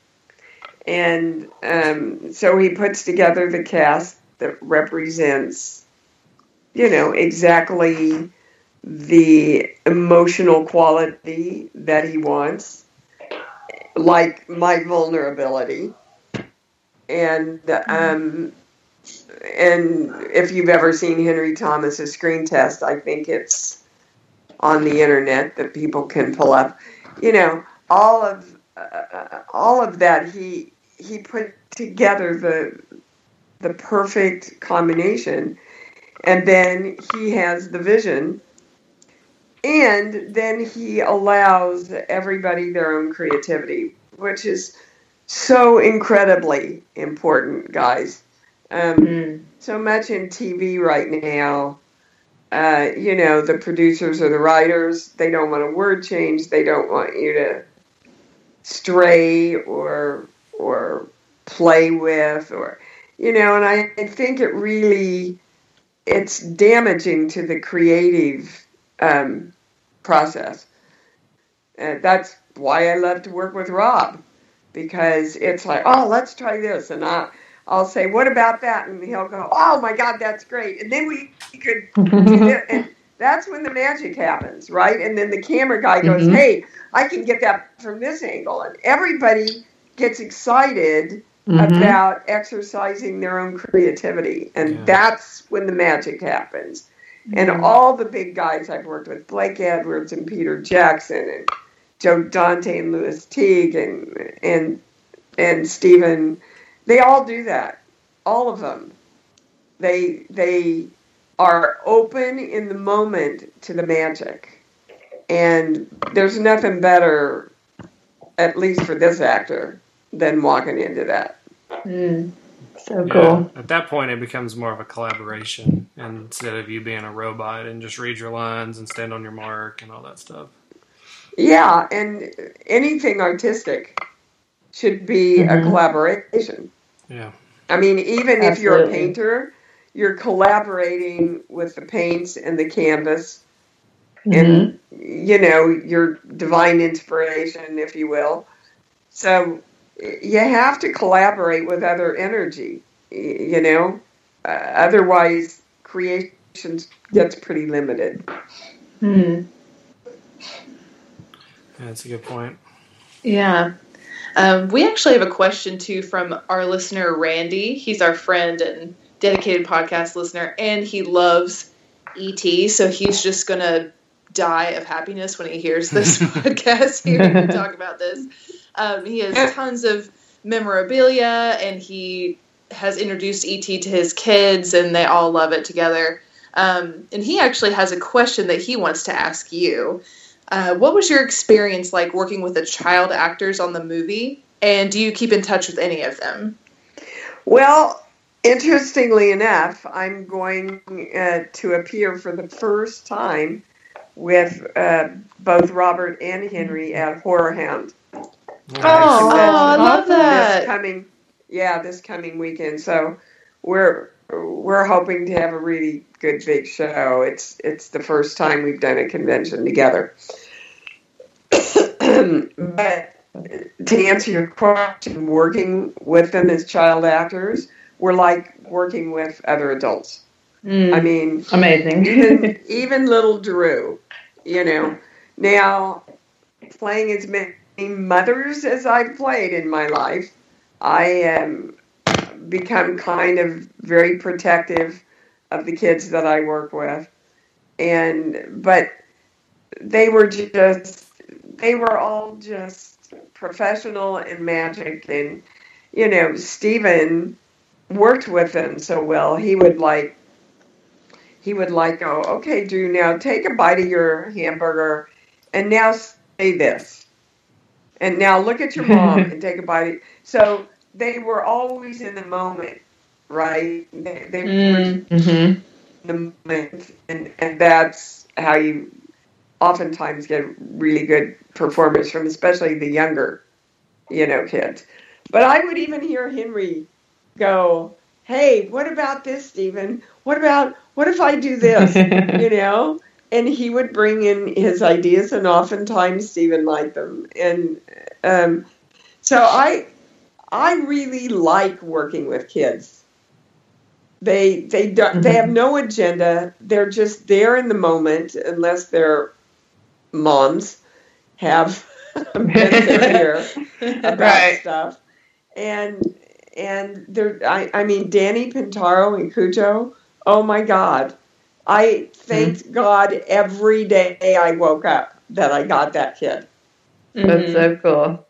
And um, so he puts together the cast that represents, you know, exactly the emotional quality that he wants, like my vulnerability. And um, and if you've ever seen Henry Thomas's screen test, I think it's on the internet that people can pull up. You know, all of uh, all of that he he put together the the perfect combination, and then he has the vision and then he allows everybody their own creativity, which is so incredibly important, guys. Um, Mm. so much in TV right now. Uh, you know, the producers or the writers, they don't want a word change. They don't want you to stray or or play with or you know, and I, I think it really it's damaging to the creative um, process. And that's why I love to work with Rob because it's like, oh, let's try this, and I, I'll say, what about that, and he'll go, oh my God, that's great, and then we could and that's when the magic happens, right? And then the camera guy goes, Mhm. hey, I can get that from this angle, and everybody gets excited Mhm. about exercising their own creativity, and Yeah. that's when the magic happens. And Mhm. all the big guys I've worked with, Blake Edwards and Peter Jackson and Joe Dante and Lewis Teague and and and Steven, they all do that. All of them. They they are open in the moment to the magic. And there's nothing better, at least for this actor, than walking into that. Mm. So Yeah. cool. At that point, it becomes more of a collaboration instead of you being a robot and just read your lines and stand on your mark and all that stuff. Yeah, and anything artistic should be a Mhm. collaboration. Yeah. I mean, even if you're a painter, you're collaborating with the paints and the canvas and, you know, your divine inspiration, if you will. So you have to collaborate with other energy, you know, uh, otherwise, creation gets pretty limited. Mm. That's a good point. Yeah. Um, we actually have a question too from our listener Randy. He's our friend and dedicated podcast listener, and he loves ET. So he's just gonna die of happiness when he hears this podcast here we talk about this. Um, he has tons of memorabilia, and he has introduced ET to his kids, and they all love it together. Um, and he actually has a question that he wants to ask you. Uh, what was your experience like working with the child actors on the movie? And do you keep in touch with any of them? Well, interestingly enough, I'm going uh, to appear for the first time with uh, both Robert and Henry at HorrorHound. Oh, So oh, I love This that. coming, yeah, this coming weekend. So we're we're hoping to have a really good big show. It's it's the first time we've done a convention together. but to answer your question, working with them as child actors, we're like working with other adults. Mm. I mean, Amazing. even even little Drew, you know. Now, playing as many mothers as I've played in my life, I am become kind of very protective of the kids that I work with, and but they were just they were all just professional and magic, and you know Steven worked with them so well. He would like he would like go, okay, Drew, now take a bite of your hamburger, and now say this, and now look at your mom and take a bite. So they were always in the moment, right? They, they were Mm-hmm. the moment, and and that's how you oftentimes get really good performance from, especially the younger, you know, kids. But I would even hear Henry go, "Hey, what about this, Steven? What about what if I do this?" you know, and he would bring in his ideas, and oftentimes Steven liked them, and um, so I I really like working with kids. They they don't they mm-hmm. have no agenda. They're just there in the moment, unless their moms have been there about Right. stuff. And and there I, I mean Danny Pintauro and Cujo, oh my God. I thanked mm-hmm. God every day I woke up that I got that kid. That's so mm-hmm. cool.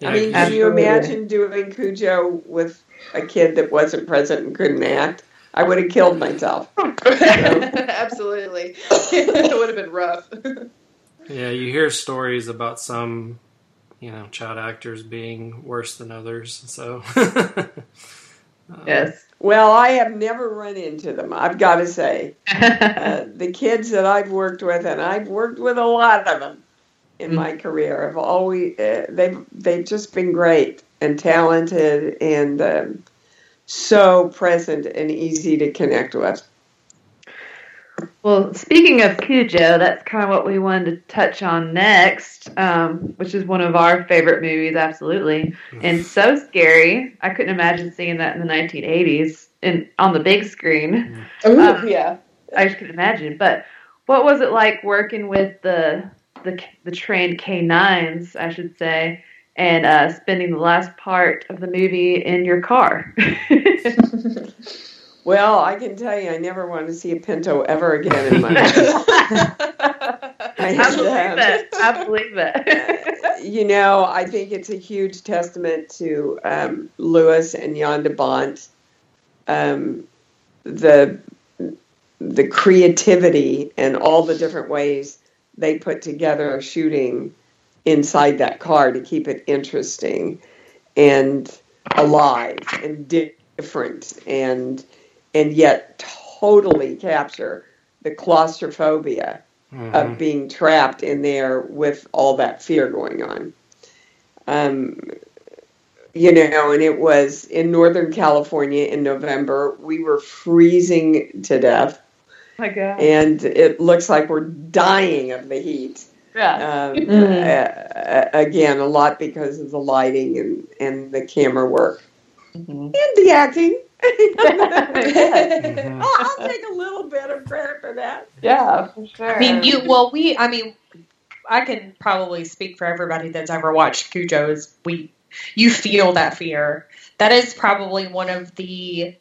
Yeah, I mean, can you imagine doing Cujo with a kid that wasn't present and couldn't act? I would have killed myself. Absolutely. it would have been rough. yeah, you hear stories about some, you know, child actors being worse than others. So, Um, Yes. Well, I have never run into them, I've got to say. Uh, the kids that I've worked with, and I've worked with a lot of them in my career, have always uh, they've they've just been great and talented and um, so present and easy to connect with. Well, speaking of Cujo, that's kind of what we wanted to touch on next, um, which is one of our favorite movies, absolutely, and so scary. I couldn't imagine seeing that in the 1980s and on the big screen. Ooh, Uh, yeah. I just couldn't imagine. But what was it like working with the the the trained canines, I should say, and uh, spending the last part of the movie in your car? Well, I can tell you, I never want to see a Pinto ever again in my life. I I believe it. I believe it. you know, I think it's a huge testament to um, Lewis and Jan de Bont, um, the the creativity and all the different ways they put together a shooting inside that car to keep it interesting and alive and different and and yet totally capture the claustrophobia mhm. of being trapped in there with all that fear going on. Um, you know, and it was in Northern California in November. We were freezing to death, my God. and it looks like we're dying of the heat. Yeah. Um, Mm. uh, again, a lot because of the lighting and, and the camera work Mhm. and the acting. I'll, I'll take a little bit of credit for that. Yeah, for sure. I mean, you. Well, we. I mean, I can probably speak for everybody that's ever watched Cujo. Is we, you feel that fear. That is probably one of the,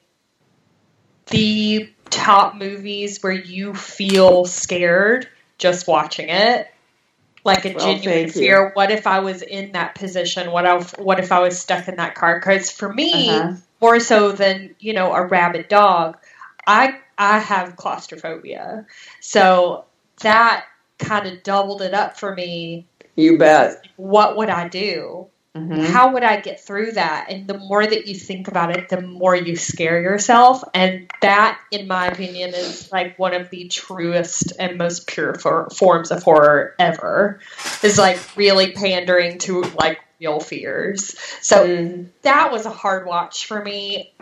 the top movies where you feel scared just watching it. Like a Well, genuine thank you. fear. What if I was in that position? What if what if I was stuck in that car? Because for me, Uh-huh. more so than you know a rabid dog i i have claustrophobia so that kind of doubled it up for me You bet. what would i do Mhm. how would i get through that and the more that you think about it the more you scare yourself and that in my opinion is like one of the truest and most pure for, forms of horror ever is like really pandering to like real fears so Mm. that was a hard watch for me.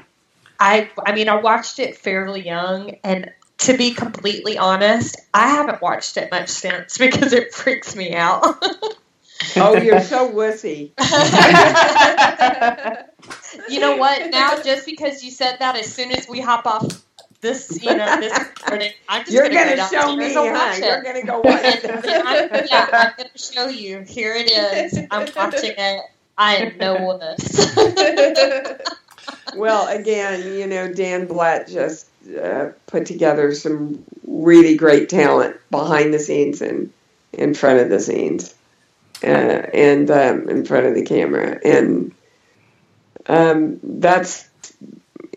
I I mean I watched it fairly young and to be completely honest, I haven't watched it much since because it freaks me out. Oh, you're so wussy. you know what? Now just because you said that as soon as we hop off this, you know, this recording, I'm just You're gonna, gonna go show me, downstairs and huh? watch You're gonna go watch And, and I'm, it. yeah, I'm gonna show you. Here it is. I'm watching it. I know this. well, again, you know, Dan Blatt just uh, put together some really great talent behind the scenes and in front of the scenes, uh, and um, in front of the camera, and um, that's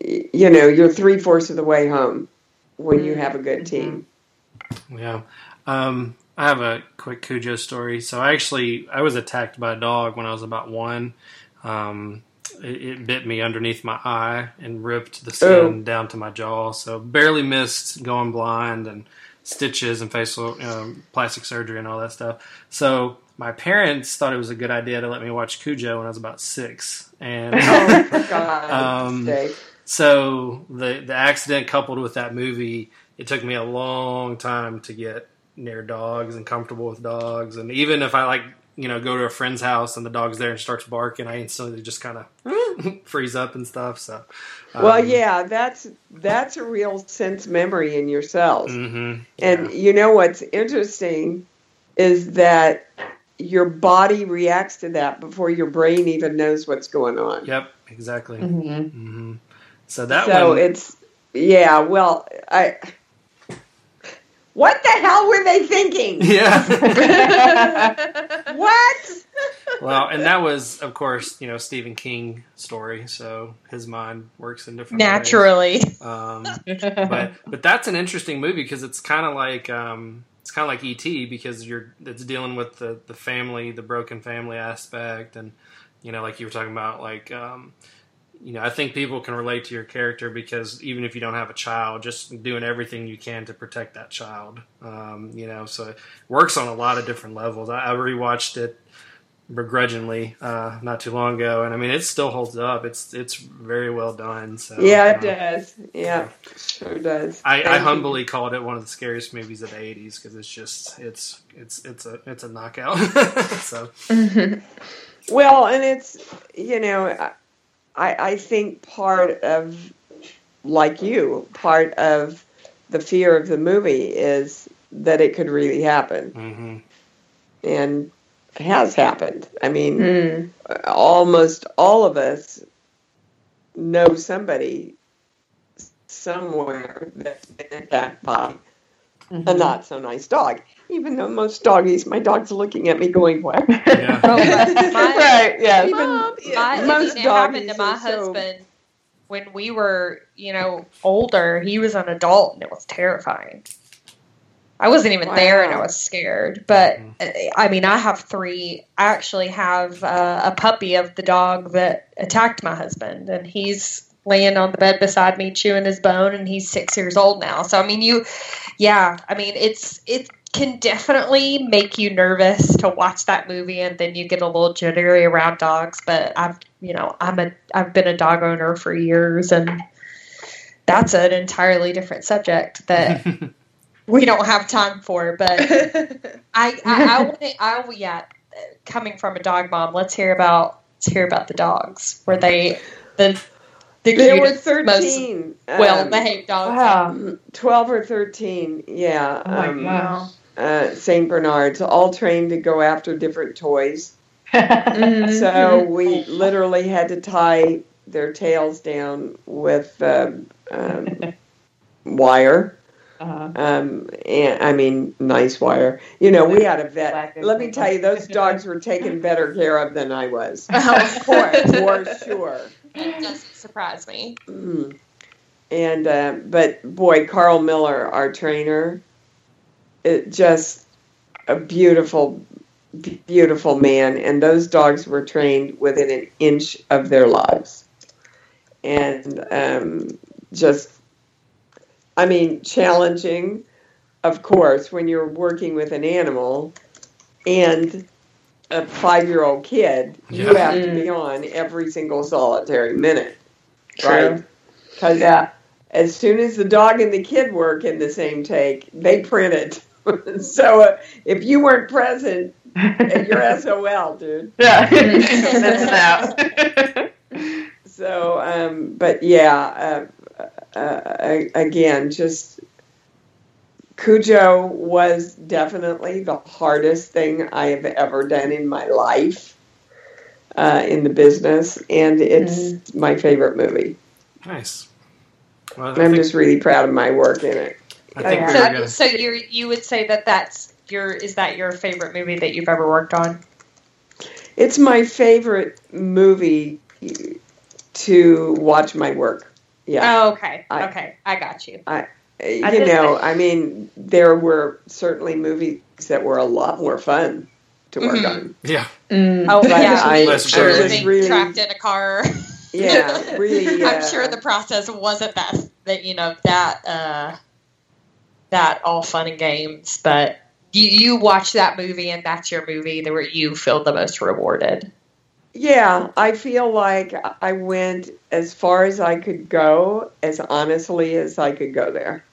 you know, you're three fourths of the way home when you have a good team. Yeah. Um, I have a quick Cujo story. So I actually I was attacked by a dog when I was about one. Um, it, it bit me underneath my eye and ripped the skin Oh. down to my jaw. So barely missed going blind and stitches and facial um, plastic surgery and all that stuff. So my parents thought it was a good idea to let me watch Cujo when I was about six, and Oh, God's Um, so the the accident coupled with that movie, it took me a long time to get near dogs and comfortable with dogs. And even if I like, you know, go to a friend's house and the dog's there and starts barking, I instantly just kind of freeze up and stuff. So, Well, um, yeah, that's that's a real sense memory in your cells. hmm And you know what's interesting is that your body reacts to that before your brain even knows what's going on. yep, exactly. Mm-hmm. hmm So that so one, it's yeah, well, I What the hell were they thinking? yeah. what? well, and that was, of course, you know, Stephen King story. So his mind works in different ways. Naturally. Um, but but that's an interesting movie because it's kind of like um, it's kind of like ET because you're it's dealing with the the family, the broken family aspect, and you know, like you were talking about, like um, you know, I think people can relate to your character because even if you don't have a child, just doing everything you can to protect that child, um, you know, so it works on a lot of different levels. I, I rewatched it begrudgingly uh, not too long ago, and I mean, it still holds up. It's it's very well done. So Yeah, it uh, does. Yeah, sure does. I, I humbly called it one of the scariest movies of the '80s because it's just it's it's it's a it's a knockout. so Well, and it's you know, I I think part of like you, part of the fear of the movie is that it could really happen, hmm and has happened. I mean, Mm. almost all of us know somebody somewhere that's been attacked by a not so nice dog. Even though most doggies, my dog's looking at me going, "What?" yeah. Oh, my- right. Yes. Even Mom, yeah. My, most I mean, it happened to my are so- husband when we were, you know, older. He was an adult, and it was terrifying. I wasn't even there, and I was scared. But uh, I mean, I have three. I actually have uh, a puppy of the dog that attacked my husband, and he's laying on the bed beside me, chewing his bone, and he's six years old now. So I mean, you, yeah, I mean, it's it can definitely make you nervous to watch that movie, and then you get a little jittery around dogs. But I've, you know, I'm a I've been a dog owner for years, and that's an entirely different subject that we don't have time for. But I, I, I want to, I, yeah, coming from a dog mom, let's hear about, let's hear about the dogs. Were they the, the There were cutest, most thirteen. well um, behaved dogs? Wow. 12 or 13, yeah. Oh my um, gosh. uh, St. Bernards, all trained to go after different toys. Mhm. So we literally had to tie their tails down with um, um, wire. Uh-huh. Um, and I mean, nice wire. You know, we had a vet. Let me tell you, those dogs were taken better care of than I was, of course. for sure. It doesn't surprise me. Mm. And uh, but boy, Karl Miller, our trainer, it just a beautiful, beautiful man. And those dogs were trained within an inch of their lives, and um, just, I mean, challenging, of course, when you're working with an animal, and a five-year-old kid, you Yeah. have to be on every single solitary minute True. right? Because Yeah. as soon as the dog and the kid work in the same take, they print it. so uh, if you weren't present, you're SOL, dude. yeah. That's an out. So, um, but yeah, uh, uh, again, just Cujo was definitely the hardest thing I have ever done in my life uh, in the business, and it's my favorite movie. Nice. Well, I I'm think, just really proud of my work in it. I think Yeah. we So, gonna. so you you would say that that's your is that your favorite movie that you've ever worked on? It's my favorite movie to watch my work. Yeah. Oh, okay, I- okay, I got you. I, you did know, I mean, there were certainly movies that were a lot more fun to work Mhm. on. Yeah. Mm. Oh But yeah, I- Less I'm sure burden. being Really- trapped in a car. Yeah, really. I'm uh, sure the process wasn't that that you know that uh, that all fun and games, but you you watch that movie and that's your movie that where you feel the most rewarded. Yeah, I feel like I went as far as I could go, as honestly as I could go there.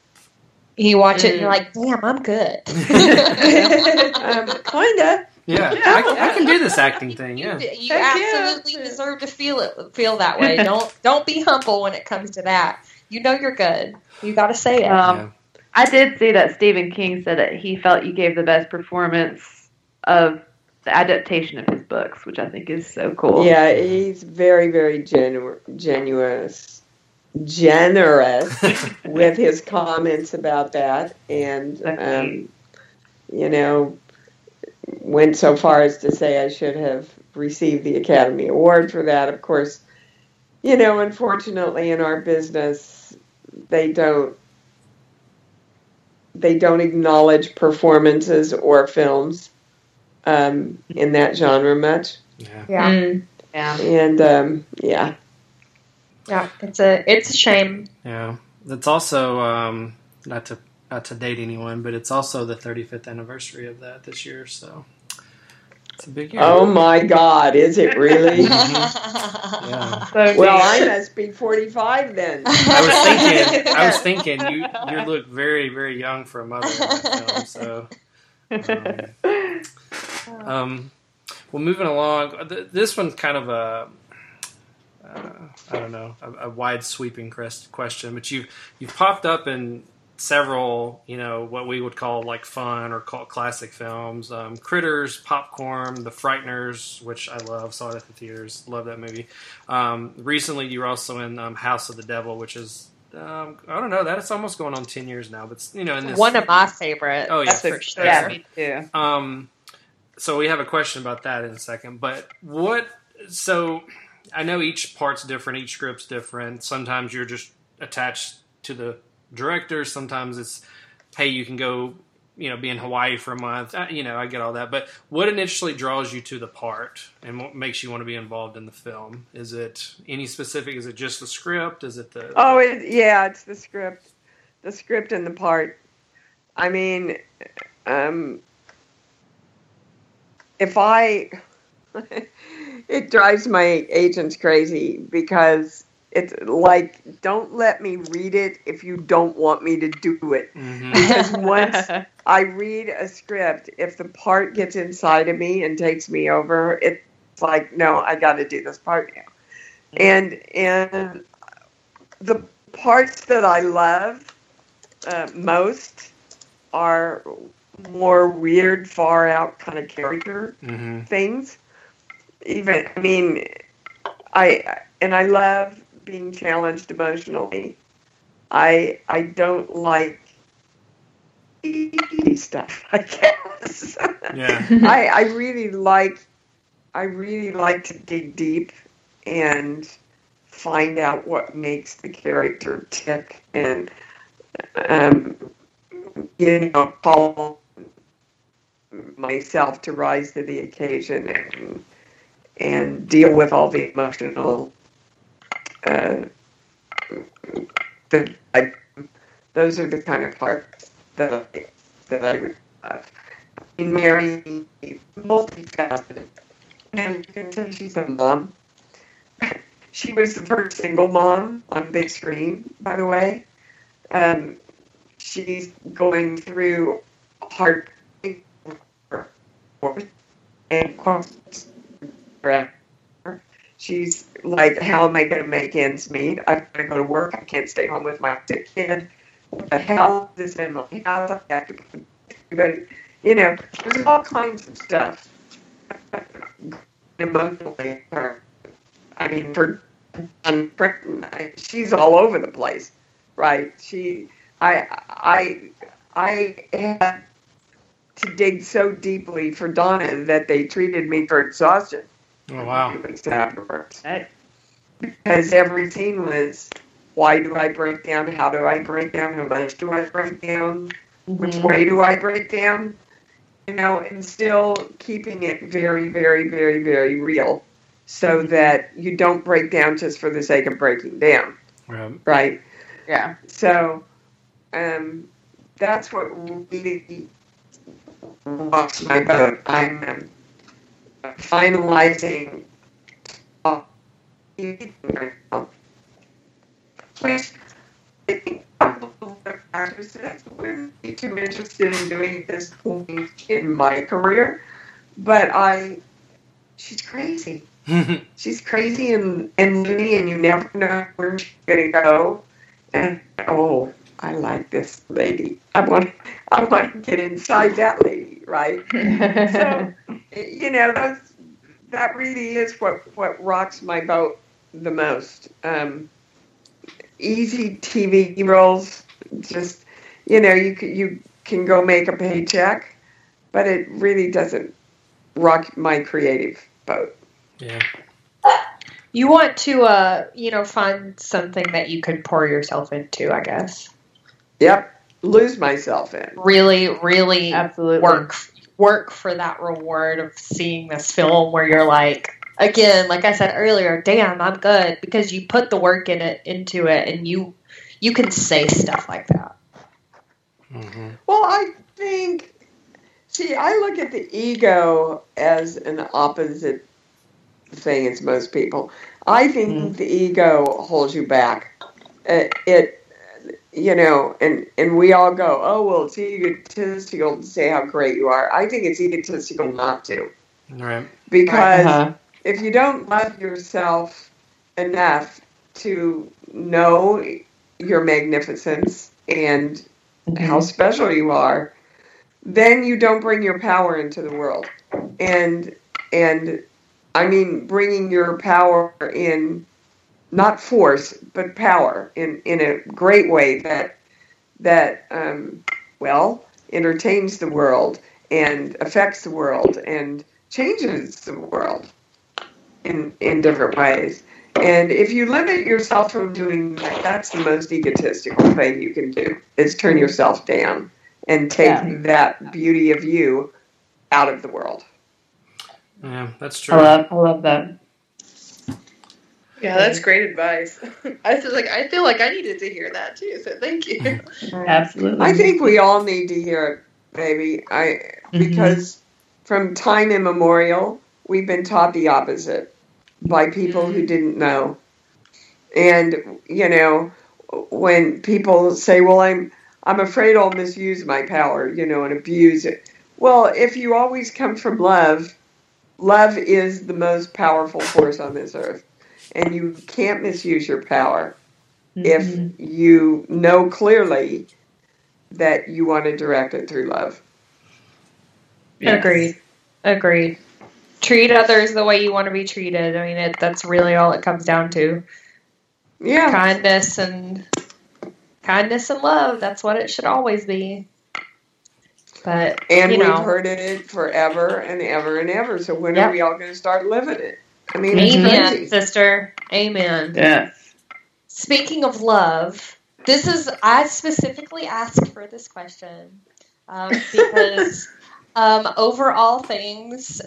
You watch it and Mm. you're like, damn, I'm good. Um, kinda. Yeah. I, can- I can do this acting thing. Yeah. You, you Heck yeah. absolutely deserve to feel it feel that way. don't don't be humble when it comes to that. You know you're good. You got to say it. Um, Yeah. I did see that Stephen King said that he felt you gave the best performance of the adaptation of his books, which I think is so cool. Yeah, he's very, very genu- genuous, generous with his comments about that, and um, you know, went so far as to say I should have received the Academy Award for that. Of course, you know, unfortunately, in our business, they don't they don't acknowledge performances or films um, in that genre much, Yeah. yeah, Mm. Yeah. and um, yeah. yeah. It's a it's a shame. Yeah. it's also um, not to not to date anyone, but it's also the 35th anniversary of that this year. So it's a big year. Oh my God, is it really? Yeah. So well. I must be 45 then. I was thinking. I was thinking. You you look very very young for a mother film. So. Um, well, moving along, this one's kind of a, uh, I don't know, a, a wide sweeping question, but you've you've popped up in several, you know, what we would call like fun or cult classic films, um, Critters, Popcorn, The Frighteners, which I love, saw it at the theaters, love that movie. Um, recently, you were also in um, House of the Devil, which is. Um, I don't know. That's almost going on ten years now, but you know, in this One of my favorites. Oh, yeah, for for sure. yeah, me too. um, so we have a question about that in a second. But what? So I know each part's different, each script's different. Sometimes you're just attached to the director. Sometimes it's, hey, you can go, you know, be in Hawaii for a month. Uh, you know, I get all that. But what initially draws you to the part and what makes you want to be involved in the film? Is it any specific? Is it just the script? Is it the? Oh, it, yeah, it's the script, the script and the part. I mean, um, if I, it drives my agents crazy because it's like, don't let me read it if you don't want me to do it. Mhm. Because once I read a script, if the part gets inside of me and takes me over, it's like, no, I got to do this part now. And and the parts that I love uh, most are more weird, far out kind of character Mhm. things. Even I mean, I and I love being challenged emotionally. I I don't like easy stuff. I guess. Yeah. I I really like I really like to dig deep and find out what makes the character tick and um you know call myself to rise to the occasion and and deal with all the emotional uh, the, I, those are the kind of parts that I that I love. In Mary, multifaceted, and you can tell she's a mom. She was the first single mom on big screen, by the way. Um, she's going through hard and she's like, "How am I going to make ends meet? I've got to go to work. I can't stay home with my sick kid. What the hell is in my house? I have to." But you know, there's all kinds of stuff emotionally. I mean, for on she's all over the place, right? She, I, I, I had to dig so deeply for Donna that they treated me for exhaustion. Oh wow! Afterwards, because every scene was, why do I break down? How do I break down? How much do I break down? Which way do I break down? You know, and still keeping it very, very, very, very real so that you don't break down just for the sake of breaking down. Right. Right? Yeah. So um, that's what really rocks my boat. I'm um, finalizing. Uh, which I think actresses wouldn't be too interested in doing this point in my career, but I, she's crazy. she's crazy and, and loony, and you never know where she's going to go. And oh, I like this lady. I want, I want to get inside that lady, right? so, you know, that's, that really is what, what rocks my boat the most. Um, easy TV roles, just you know, you can, you can go make a paycheck, but it really doesn't rock my creative boat. Yeah. You want to, uh, you know, find something that you could pour yourself into, I guess. Yep, lose myself in. Really, really Absolutely. work work for that reward of seeing this film where you're like, again, like I said earlier, damn, I'm good because you put the work in it into it, and you you can say stuff like that. hmm Well, I think, see, I look at the ego as an opposite thing as most people. I think Mhm. the ego holds you back. Uh, it, you know, and and we all go, oh well, it's egotistical to say how great you are. I think it's egotistical not to, Right. because Uh-huh. if you don't love yourself enough to know your magnificence and how special you are, then you don't bring your power into the world. And and I mean bringing your power in not force but power in in a great way that that um, well entertains the world and affects the world and changes the world in in different ways. And if you limit yourself from doing that, that's the most egotistical thing you can do is turn yourself down and take Yeah. that beauty of you out of the world. Yeah, that's true. I love, I love that. Yeah, that's great advice. I feel like I feel like I needed to hear that too. So thank you. Absolutely. I think we all need to hear it, baby. I mm-hmm. because from time immemorial we've been taught the opposite by people who mm-hmm. didn't know. And you know, when people say, "Well, I'm I'm afraid I'll misuse my power," you know, and abuse it. Well, if you always come from love, love is the most powerful force on this earth. And you can't misuse your power Mhm. if you know clearly that you want to direct it through love. Yes. Agreed. Agreed. Treat others the way you want to be treated. I mean, it, that's really all it comes down to. Yeah. Kindness and kindness and love. That's what it should always be. But And you we've know, heard it forever and ever and ever. So when Yep. are we all going to start living it? I mean, amen, crazy. sister. Amen. Yes. Speaking of love, this is I specifically asked for this question um, because um, over all things,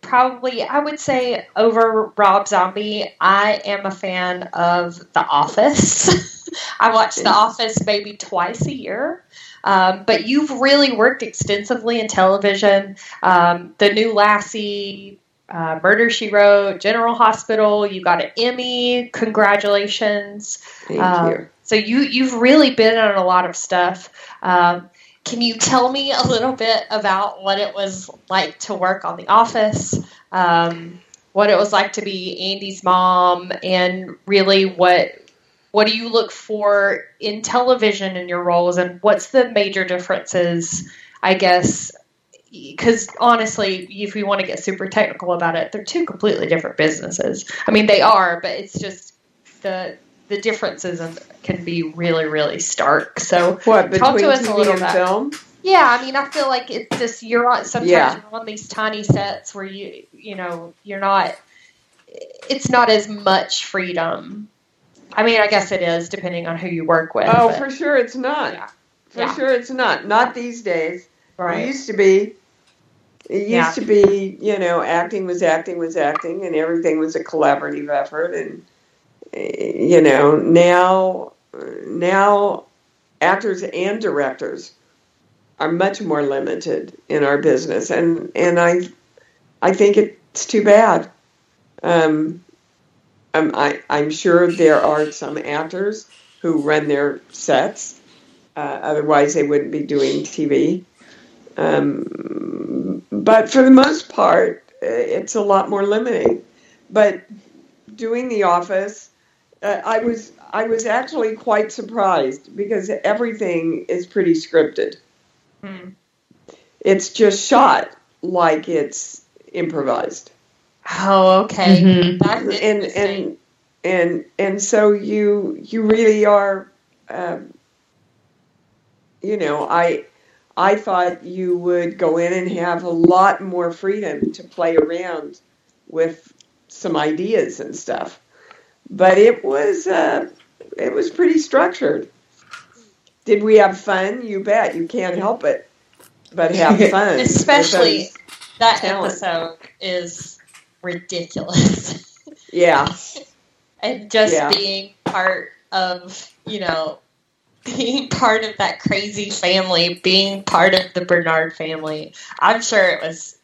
probably I would say over Rob Zombie, I am a fan of The Office. I watch The Office maybe twice a year. Um, but you've really worked extensively in television. Um, the new Lassie, uh, Murder She Wrote, General Hospital. You got an Emmy. Congratulations! Thank Um, you. So you you've really been on a lot of stuff. Um, can you tell me a little bit about what it was like to work on The Office? Um, what it was like to be Andy's mom, and really what what do you look for in television in your roles, and what's the major differences? I guess because honestly, if we want to get super technical about it, they're two completely different businesses. I mean, they are, but it's just the the differences can be really, really stark. So What Talk to us a little bit. film? yeah, I mean, I feel like it's just you're on sometimes Yeah. you're on these tiny sets where you you know you're not. It's not as much freedom. I mean, I guess it is depending on who you work with. Oh, but- for sure, it's not. Yeah. For Yeah. sure, it's not. Not these days. It used to be. It used Yeah. to be, you know, acting was acting was acting, and everything was a collaborative effort. And eh, you know, now, now, actors and directors are much more limited in our business, and and I, I think it's too bad. Um, um, I, I'm sure there are some actors who run their sets. Uh, otherwise, they wouldn't be doing TV. Um, but for the most part, uh, it's a lot more limiting. But doing The Office, uh, I was I was actually quite surprised because everything is pretty scripted. Hmm. It's just shot like it's improvised. Oh, okay. Mhm. That's and and and and so you you really are um, you know i i thought you would go in and have a lot more freedom to play around with some ideas and stuff but it was uh, it was pretty structured did we have fun you bet you can't help it but have fun Especially that talent. episode is ridiculous. yeah and just Yeah. being part of, you know, being part of that crazy family, being part of the Bernard family. I'm sure it was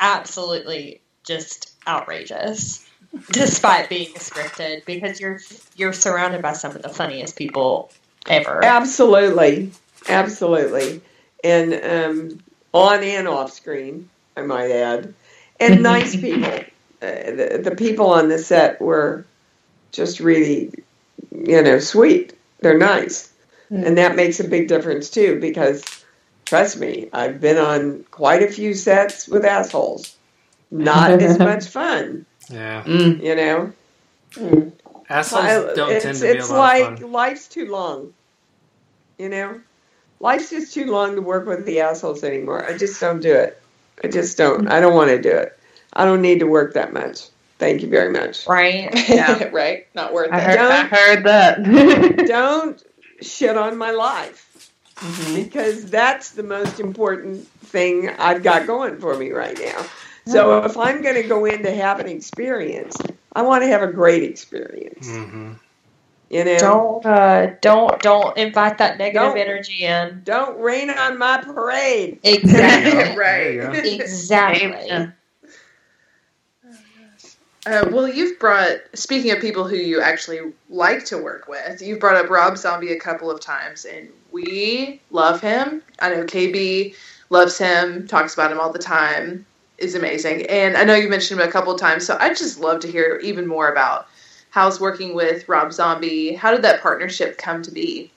absolutely just outrageous. Despite being scripted, because you're you're surrounded by some of the funniest people ever. Absolutely, absolutely, and um, on and off screen, I might add, and nice people. Uh, the, the people on the set were just really, you know, sweet. They're nice, and that makes a big difference too. Because trust me, I've been on quite a few sets with assholes. Not as much fun, Yeah. Mm. you know. Assholes don't it's, tend to be a it's lot like of fun. life's too long. You know, life's just too long to work with the assholes anymore. I just don't do it. I just don't. I don't want to do it. I don't need to work that much. Thank you very much. right? Yeah. right? Not worth I it. heard, I Don't- heard that. Don't shit on my life Mhm. because that's the most important thing I've got going for me right now. So if I'm going to go in to have an experience, I want to have a great experience. hmm You know, Don't uh, don't don't invite that negative Don't. energy in. don't rain on my parade. Exactly. There you go. exactly. Uh, well, you've brought, speaking of people who you actually like to work with, you've brought up Rob Zombie a couple of times, and we love him. I know KB loves him, talks about him all the time, is amazing. And I know you mentioned him a couple of times, so I'd just love to hear even more about how's working with Rob Zombie. How did that partnership come to be?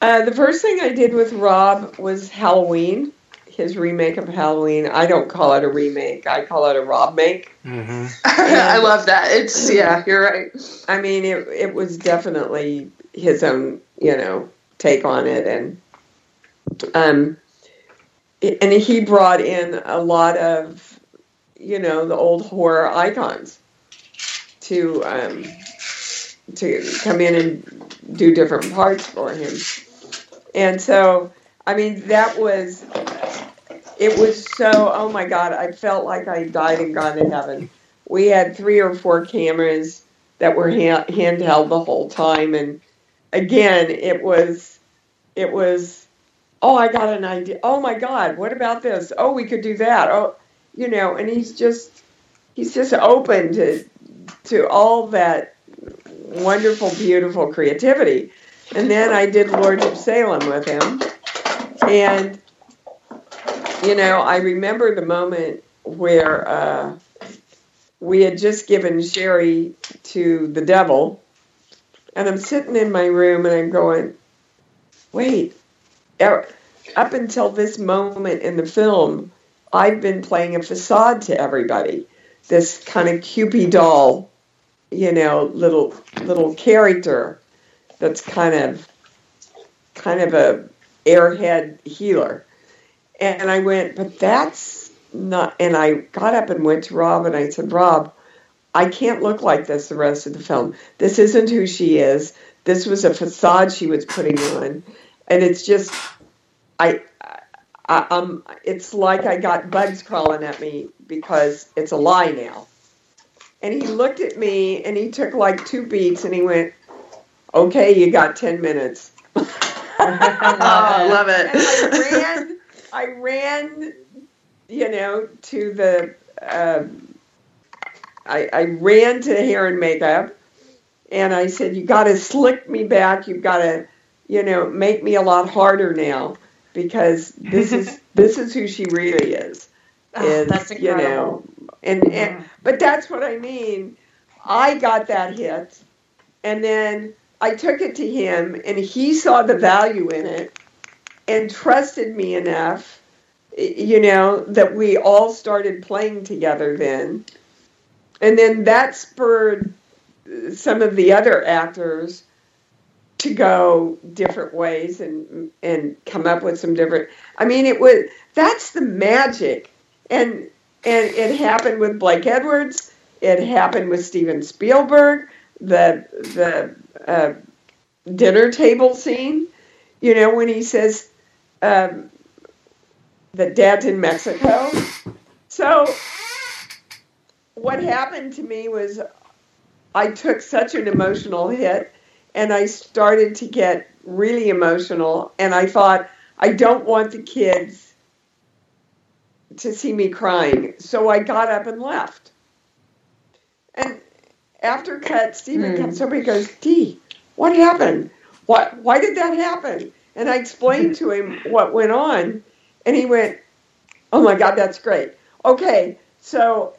Uh, the first thing I did with Rob was Halloween, his remake of Halloween. I don't call it a remake, I call it a Rob make. hmm I love that. It's, yeah, you're right. I mean, it, it was definitely his own, you know, take on it. And, um, and he brought in a lot of, you know, the old horror icons to, um, to come in and do different parts for him. And so, I mean, that was, it was so, oh my God, I felt like I died and gone to heaven. We had three or four cameras that were hand, handheld the whole time. And again, it was, it was, oh, I got an idea. Oh my God, what about this? Oh, we could do that. Oh, you know, and he's just, he's just open to, to all that wonderful, beautiful creativity. And then I did Lords of Salem with him. And, you know, I remember the moment where uh, we had just given Sherry to the devil. And I'm sitting in my room and I'm going, wait, up until this moment in the film, I've been playing a facade to everybody. This kind of Kewpie doll, you know, little little character that's kind of kind of a airhead healer. And I went, but that's not and I got up and went to Rob and I said, Rob, I can't look like this the rest of the film. This isn't who she is. This was a facade she was putting on. And it's just I, I um it's like I got bugs crawling at me because it's a lie now. And he looked at me and he took like two beats and he went, "Okay, you got 10 minutes." I love it. And I ran, I ran, you know, to the, um, I, I ran to hair and makeup, and I said, "You got to slick me back. You've got to, you know, make me a lot harder now because this is this is who she really is." Oh, Is that's you know, incredible. and and but that's what I mean. I got that hit, and then I took it to him, and he saw the value in it, and trusted me enough, you know, that we all started playing together then, and then that spurred some of the other actors to go different ways and and come up with some different. I mean, it was that's the magic, and and it happened with Blake Edwards. It happened with Steven Spielberg. The the uh, dinner table scene, you know, when he says um, that Dad's in Mexico. So what happened to me was I took such an emotional hit and I started to get really emotional and I thought I don't want the kids to see me crying. So I got up and left. And after cut, Steven Hmm. comes over and goes, Dee, what happened? Why, why did that happen? And I explained to him what went on, and he went, Oh my God, that's great. Okay, so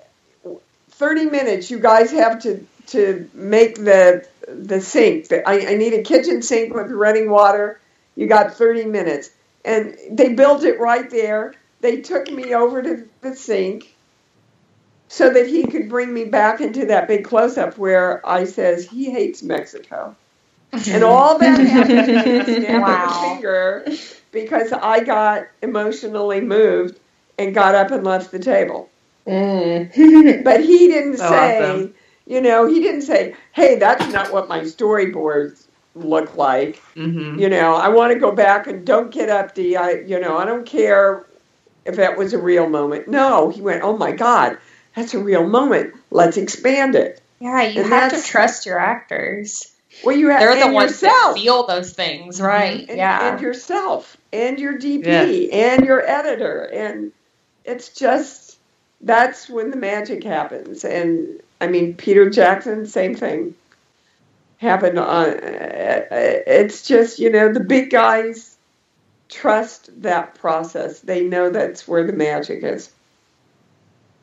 30 minutes, you guys have to, to make the, the sink. I, I need a kitchen sink with running water. You got 30 minutes. And they built it right there. They took me over to the sink so that he could bring me back into that big close up where I says he hates Mexico. And all that happened with a snap Wow. of a finger because I got emotionally moved and got up and left the table. Mm. But he didn't Oh, say, awesome. you know, he didn't say, hey, that's not what my storyboards look like. Mm-hmm. You know, I want to go back and don't get up, Dee. I, you know, I don't care if that was a real moment. No, he went, oh my God, that's a real moment. Let's expand it. Yeah, you And have to trust your actors. Well, you have They're the ones yourself. that feel those things, right? and, yeah. and yourself and your DP and your editor and it's just that's when the magic happens and I mean Peter Jackson same thing happened on uh, it's just you know the big guys trust that process they know that's where the magic is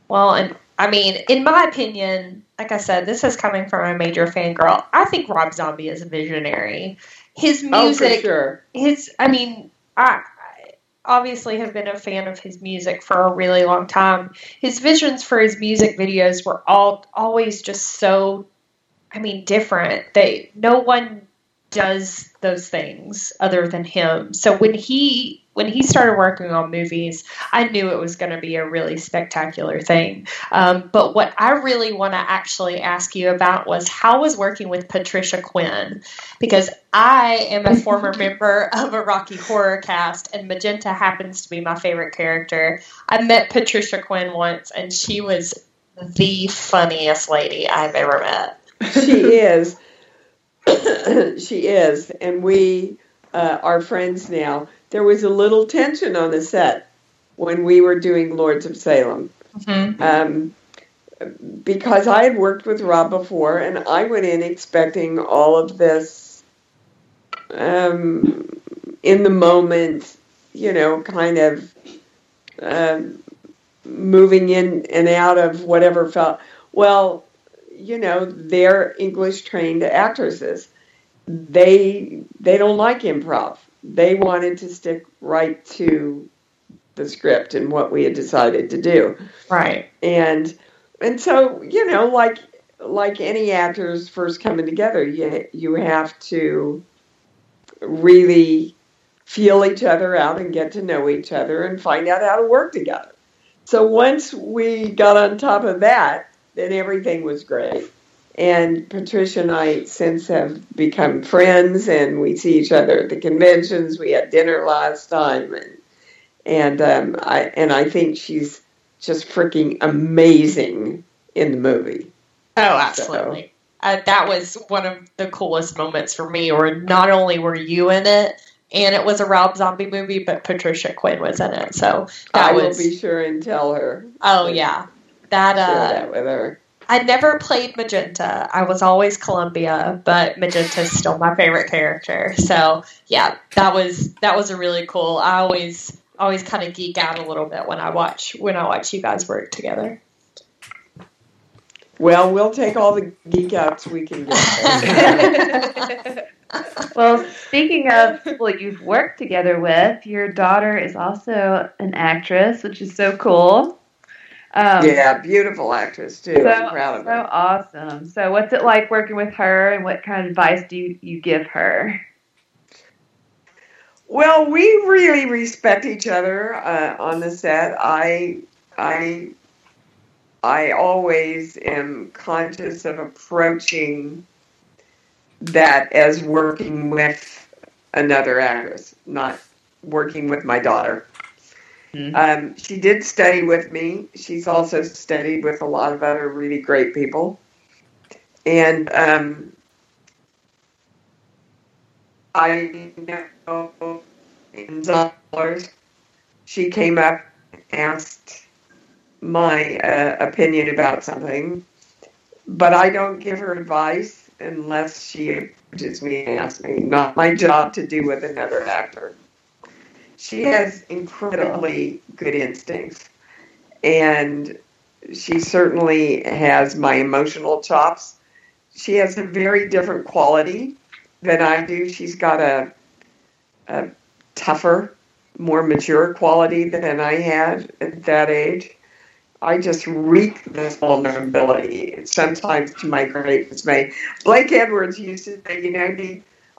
Well, and I mean, in my opinion, like I said, this is coming from a major fangirl. I think Rob Zombie is a visionary. His oh for music, sure his, I mean, I, I obviously have been a fan of his music for a really long time. His visions for his music videos were all always just so, I mean, different. They no one does those things other than him. So when he when he started working on movies, I knew it was going to be a really spectacular thing. Um, but what I really want to actually ask you about was how was working with Patricia Quinn because I am a former member of a Rocky Horror cast, and Magenta happens to be my favorite character. I met Patricia Quinn once, and she was the funniest lady I've ever met. she is. she is, and we uh, are friends now. There was a little tension on the set when we were doing Lords of Salem Mm-hmm. um, because I had worked with Rob before, and I went in expecting all of this um, in the moment, you know, kind of um, moving in and out of whatever felt. Well, you know, they're English trained actresses. They they don't like improv. They wanted to stick right to the script and what we had decided to do. Right. And and so, you know, like like any actors first coming together, you you have to really feel each other out and get to know each other and find out how to work together. So once we got on top of that, then everything was great. And Patricia and I since have become friends, and we see each other at the conventions. We had dinner last time, and and um, I and I think she's just freaking amazing in the movie. Oh, absolutely. Uh, that was one of the coolest moments for me. Or not only were you in it, and it was a Rob Zombie movie, but Patricia Quinn was in it. So that I will be sure and tell her. oh yeah, that uh, that with her. I never played Magenta. I was always Columbia, but Magenta's still my favorite character. So yeah, that was that was a really cool. I always always kind of geek out a little bit when I watch when I watch you guys work together. Well, we'll take all the geek outs we can get. well, speaking of people you've worked together with, your daughter is also an actress, which is so cool. Um, yeah, beautiful actress too. So, I'm proud of so her. awesome. So, what's it like working with her, and what kind of advice do you, you give her? Well, we really respect each other uh, on the set. I, I, I always am conscious of approaching that as working with another actress, not working with my daughter. Mhm. Um, she did study with me. She's also studied with a lot of other really great people. And um, I know in dollars, she came up, and asked my uh, opinion about something, but I don't give her advice unless she approaches me and asks me. Not my job to do with another actor. She has incredibly good instincts, and she certainly has my emotional chops. She has a very different quality than I do. She's got a, a tougher, more mature quality than I had at that age. I just reek this vulnerability, sometimes to my great dismay. Blake Edwards used to say, you know,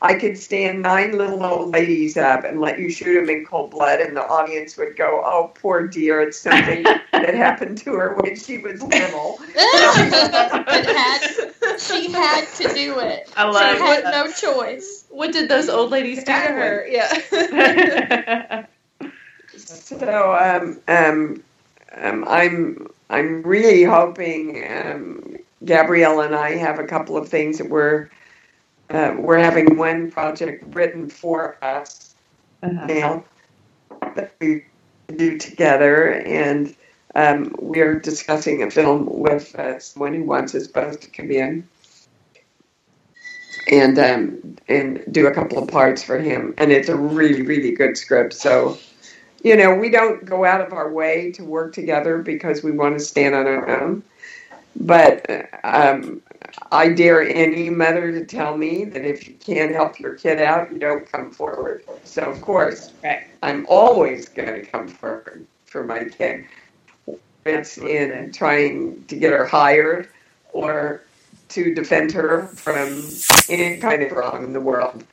I could stand nine little old ladies up and let you shoot them in cold blood, and the audience would go, oh, poor dear, it's something that happened to her when she was little. Had- she had to do it. I She had that. no choice. What did those old ladies do to her? Yeah. So um, um, um, I'm I'm really hoping um, Gabrielle and I have a couple of things that we're uh, we're having one project written for us Uh-huh. now that we do together, and um, we're discussing a film with uh, someone who wants us both to come in and um, and do a couple of parts for him, and it's a really really good script. So, you know, we don't go out of our way to work together because we want to stand on our own. But um, I dare any mother to tell me that if you can't help your kid out, you don't come forward. So, of course, Right. I'm always going to come forward for my kid. It's in trying to get her hired or to defend her from any kind of wrong in the world.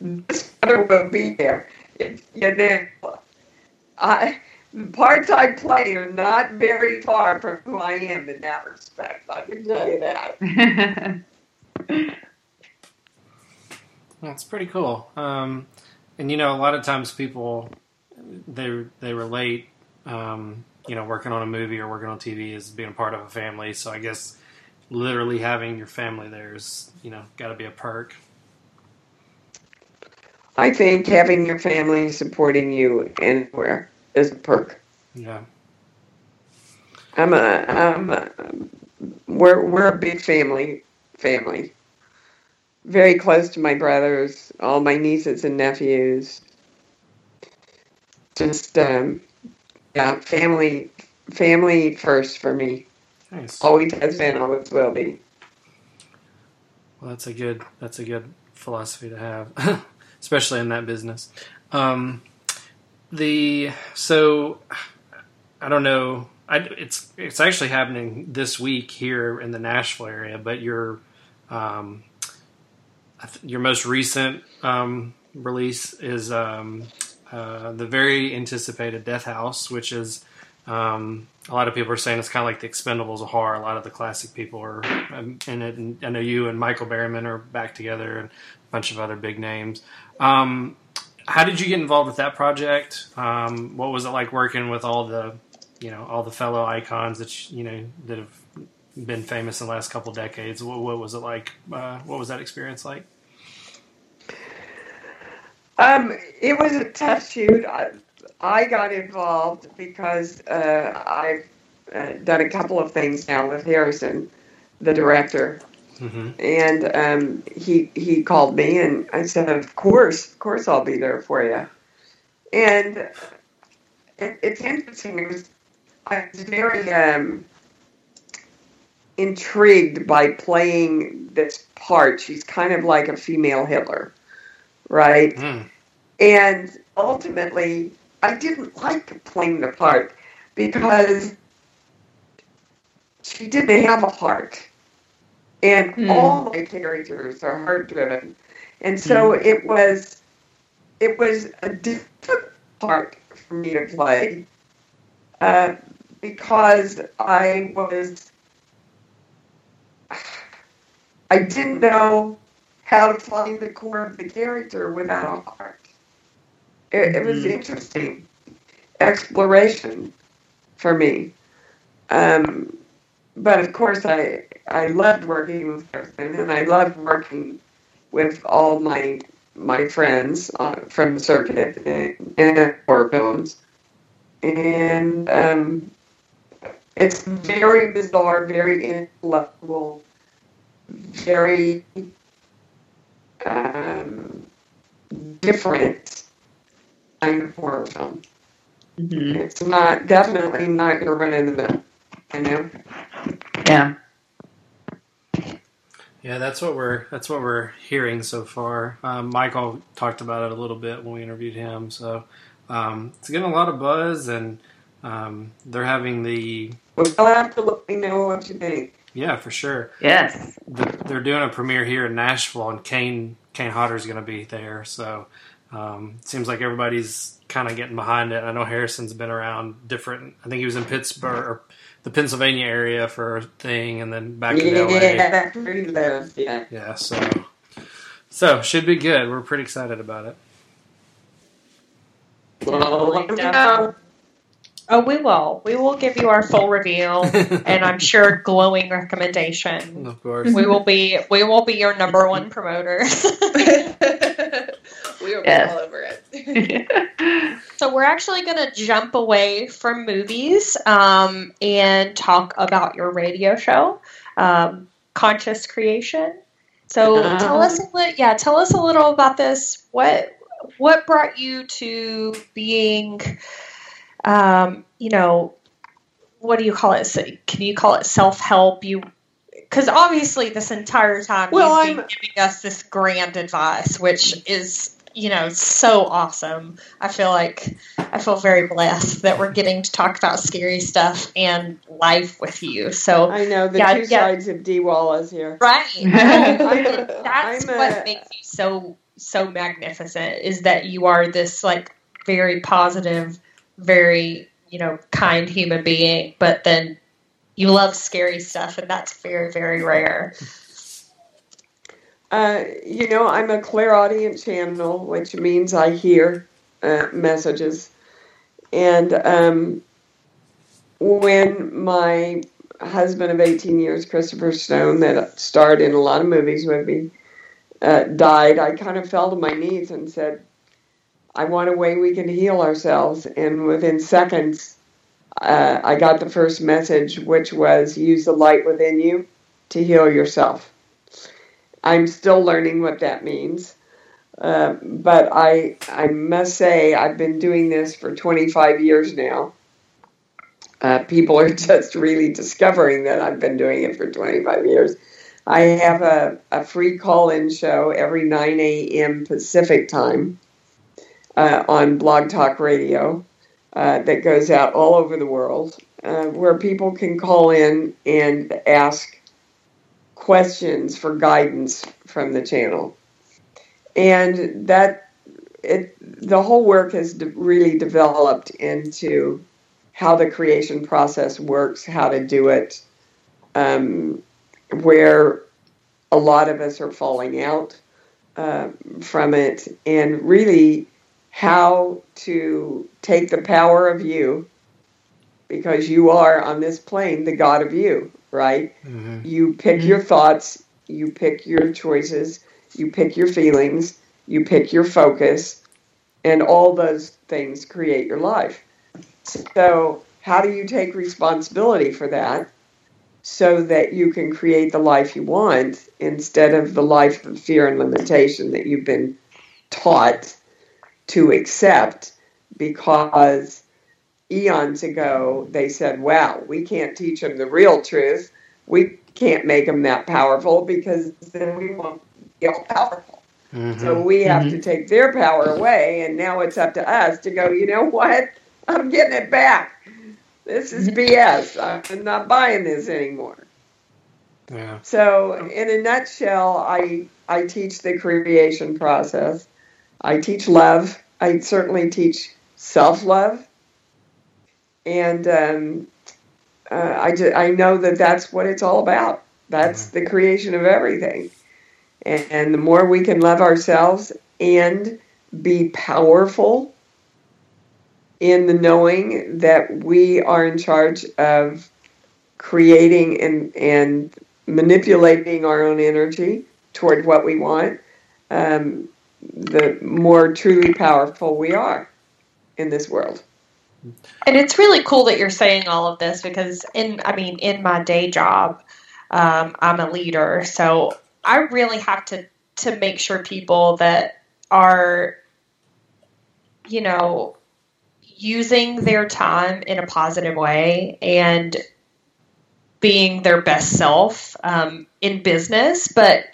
This mother will be there. If, you know, I, the parts I play are not very far from who I am in that respect. I can tell you that. That's pretty cool. Um, and you know, a lot of times people they they relate, um, you know, working on a movie or working on TV is being part of a family. So I guess literally having your family there is, you know, got to be a perk. I think having your family supporting you anywhere is a perk. Yeah. I'm a, I'm a, we're, we're a big family, family. Very close to my brothers, all my nieces and nephews. Just, um, yeah, family, family first for me. Nice. Always has been, always will be. Well, that's a good that's a good philosophy to have. especially in that business. Um, the so I don't know. I, it's it's actually happening this week here in the Nashville area, but your um, your most recent um, release is um, uh, the very anticipated Death House, which is um, a lot of people are saying it's kind of like the Expendables of horror. A lot of the classic people are um, in it, and I know you and Michael Berryman are back together, and a bunch of other big names. Um, how did you get involved with that project? Um, what was it like working with all the, you know, all the fellow icons that you know that have been famous in the last couple decades? What, what was it like? Uh, what was that experience like? Um, it was a tough shoot. I, I got involved because uh, I've uh, done a couple of things now with Harrison, the director, Mm-hmm. and um, he he called me and I said, "Of course, of course, I'll be there for you." And it, it's interesting. It was, I was very um, intrigued by playing this part. She's kind of like a female Hitler, right? Mm. And ultimately, I didn't like playing the part because she didn't have a heart. And Hmm. all my characters are heart driven. And so it was it was a difficult part for me to play uh, because I was I didn't know how to find the core of the character without a heart. It, it was Mhm. interesting exploration for me. Um, but of course, I I loved working with Kirsten, and I loved working with all my my friends uh, from the circuit and, and horror films. And um, it's very bizarre, very intellectual, very um, different kind of horror film. Mhm. It's not definitely not your run in the mill. You know. Yeah. Yeah, that's what we're that's what we're hearing so far. Um, Michael talked about it a little bit when we interviewed him, so um, it's getting a lot of buzz, and um, they're having the Well, you'll have to let me know what you think. yeah for sure. Yes. The, they're doing a premiere here in Nashville, and Kane Kane Hodder is going to be there, so um, it seems like everybody's kind of getting behind it. I know Harrison's been around different. I think he was in Pittsburgh or the Pennsylvania area for a thing, and then back in LA. Yeah, that's where he lives. Yeah. Yeah, so so should be good. We're pretty excited about it. Well, let. Oh, we will. We will give you our full review, and I'm sure glowing recommendation. of course. We will be we will be your number one promoters. we were Yes. all over it. so we're actually going to jump away from movies um, and talk about your radio show, um, Conscious Creation. So Uh-huh. tell us a li- yeah, tell us a little about this. What what brought you to being, um, you know, what do you call it? So- Can you call it self help? You because obviously this entire time Well, you've been I'm- giving us this grand advice, which is you know so awesome. I feel like I feel very blessed that we're getting to talk about scary stuff and life with you. So I know the Yeah, two yeah. sides of Dee Wallace here. right, I'm- that's I'm what a- makes you so so magnificent is that you are this like very positive, very you know kind human being, but then you love scary stuff, and that's very very rare. Uh, you know, I'm a clairaudient channel, which means I hear uh, messages. And um, when my husband of 18 years, Christopher Stone, that starred in a lot of movies with me, uh, died, I kind of fell to my knees and said, I want a way we can heal ourselves. And within seconds, uh, I got the first message, which was use the light within you to heal yourself. I'm still learning what that means. Uh, but I, I must say, I've been doing this for 25 years now. Uh, people are just really discovering that I've been doing it for 25 years. I have a, a free call in show every 9 a.m. Pacific time uh, on Blog Talk Radio uh, that goes out all over the world uh, where people can call in and ask questions for guidance from the channel. And that it the whole work has de- really developed into how the creation process works, how to do it, um, where a lot of us are falling out uh, from it, and really how to take the power of you, because you are on this plane the God of you, right? Mm-hmm. You pick your thoughts, you pick your choices, you pick your feelings, you pick your focus, and all those things create your life. So, how do you take responsibility for that so that you can create the life you want instead of the life of fear and limitation that you've been taught to accept because eons ago they said, well, we can't teach them the real truth. We can't make them that powerful because then we won't be all powerful. Mm-hmm. So we have to take their power away, and now it's up to us to go, you know what? I'm getting it back. This is BS. I'm not buying this anymore. yeah. So, in a nutshell, I I teach the creation process. I teach love. I certainly teach self love, and um, uh, I ju- I know that that's what it's all about. That's the creation of everything, and, and the more we can love ourselves and be powerful in the knowing that we are in charge of creating and and manipulating our own energy toward what we want, um, the more truly powerful we are in this world. And it's really cool that you're saying all of this because in I mean in my day job, um, I'm a leader, so I really have to to make sure people that are, you know, using their time in a positive way and being their best self um, in business, but.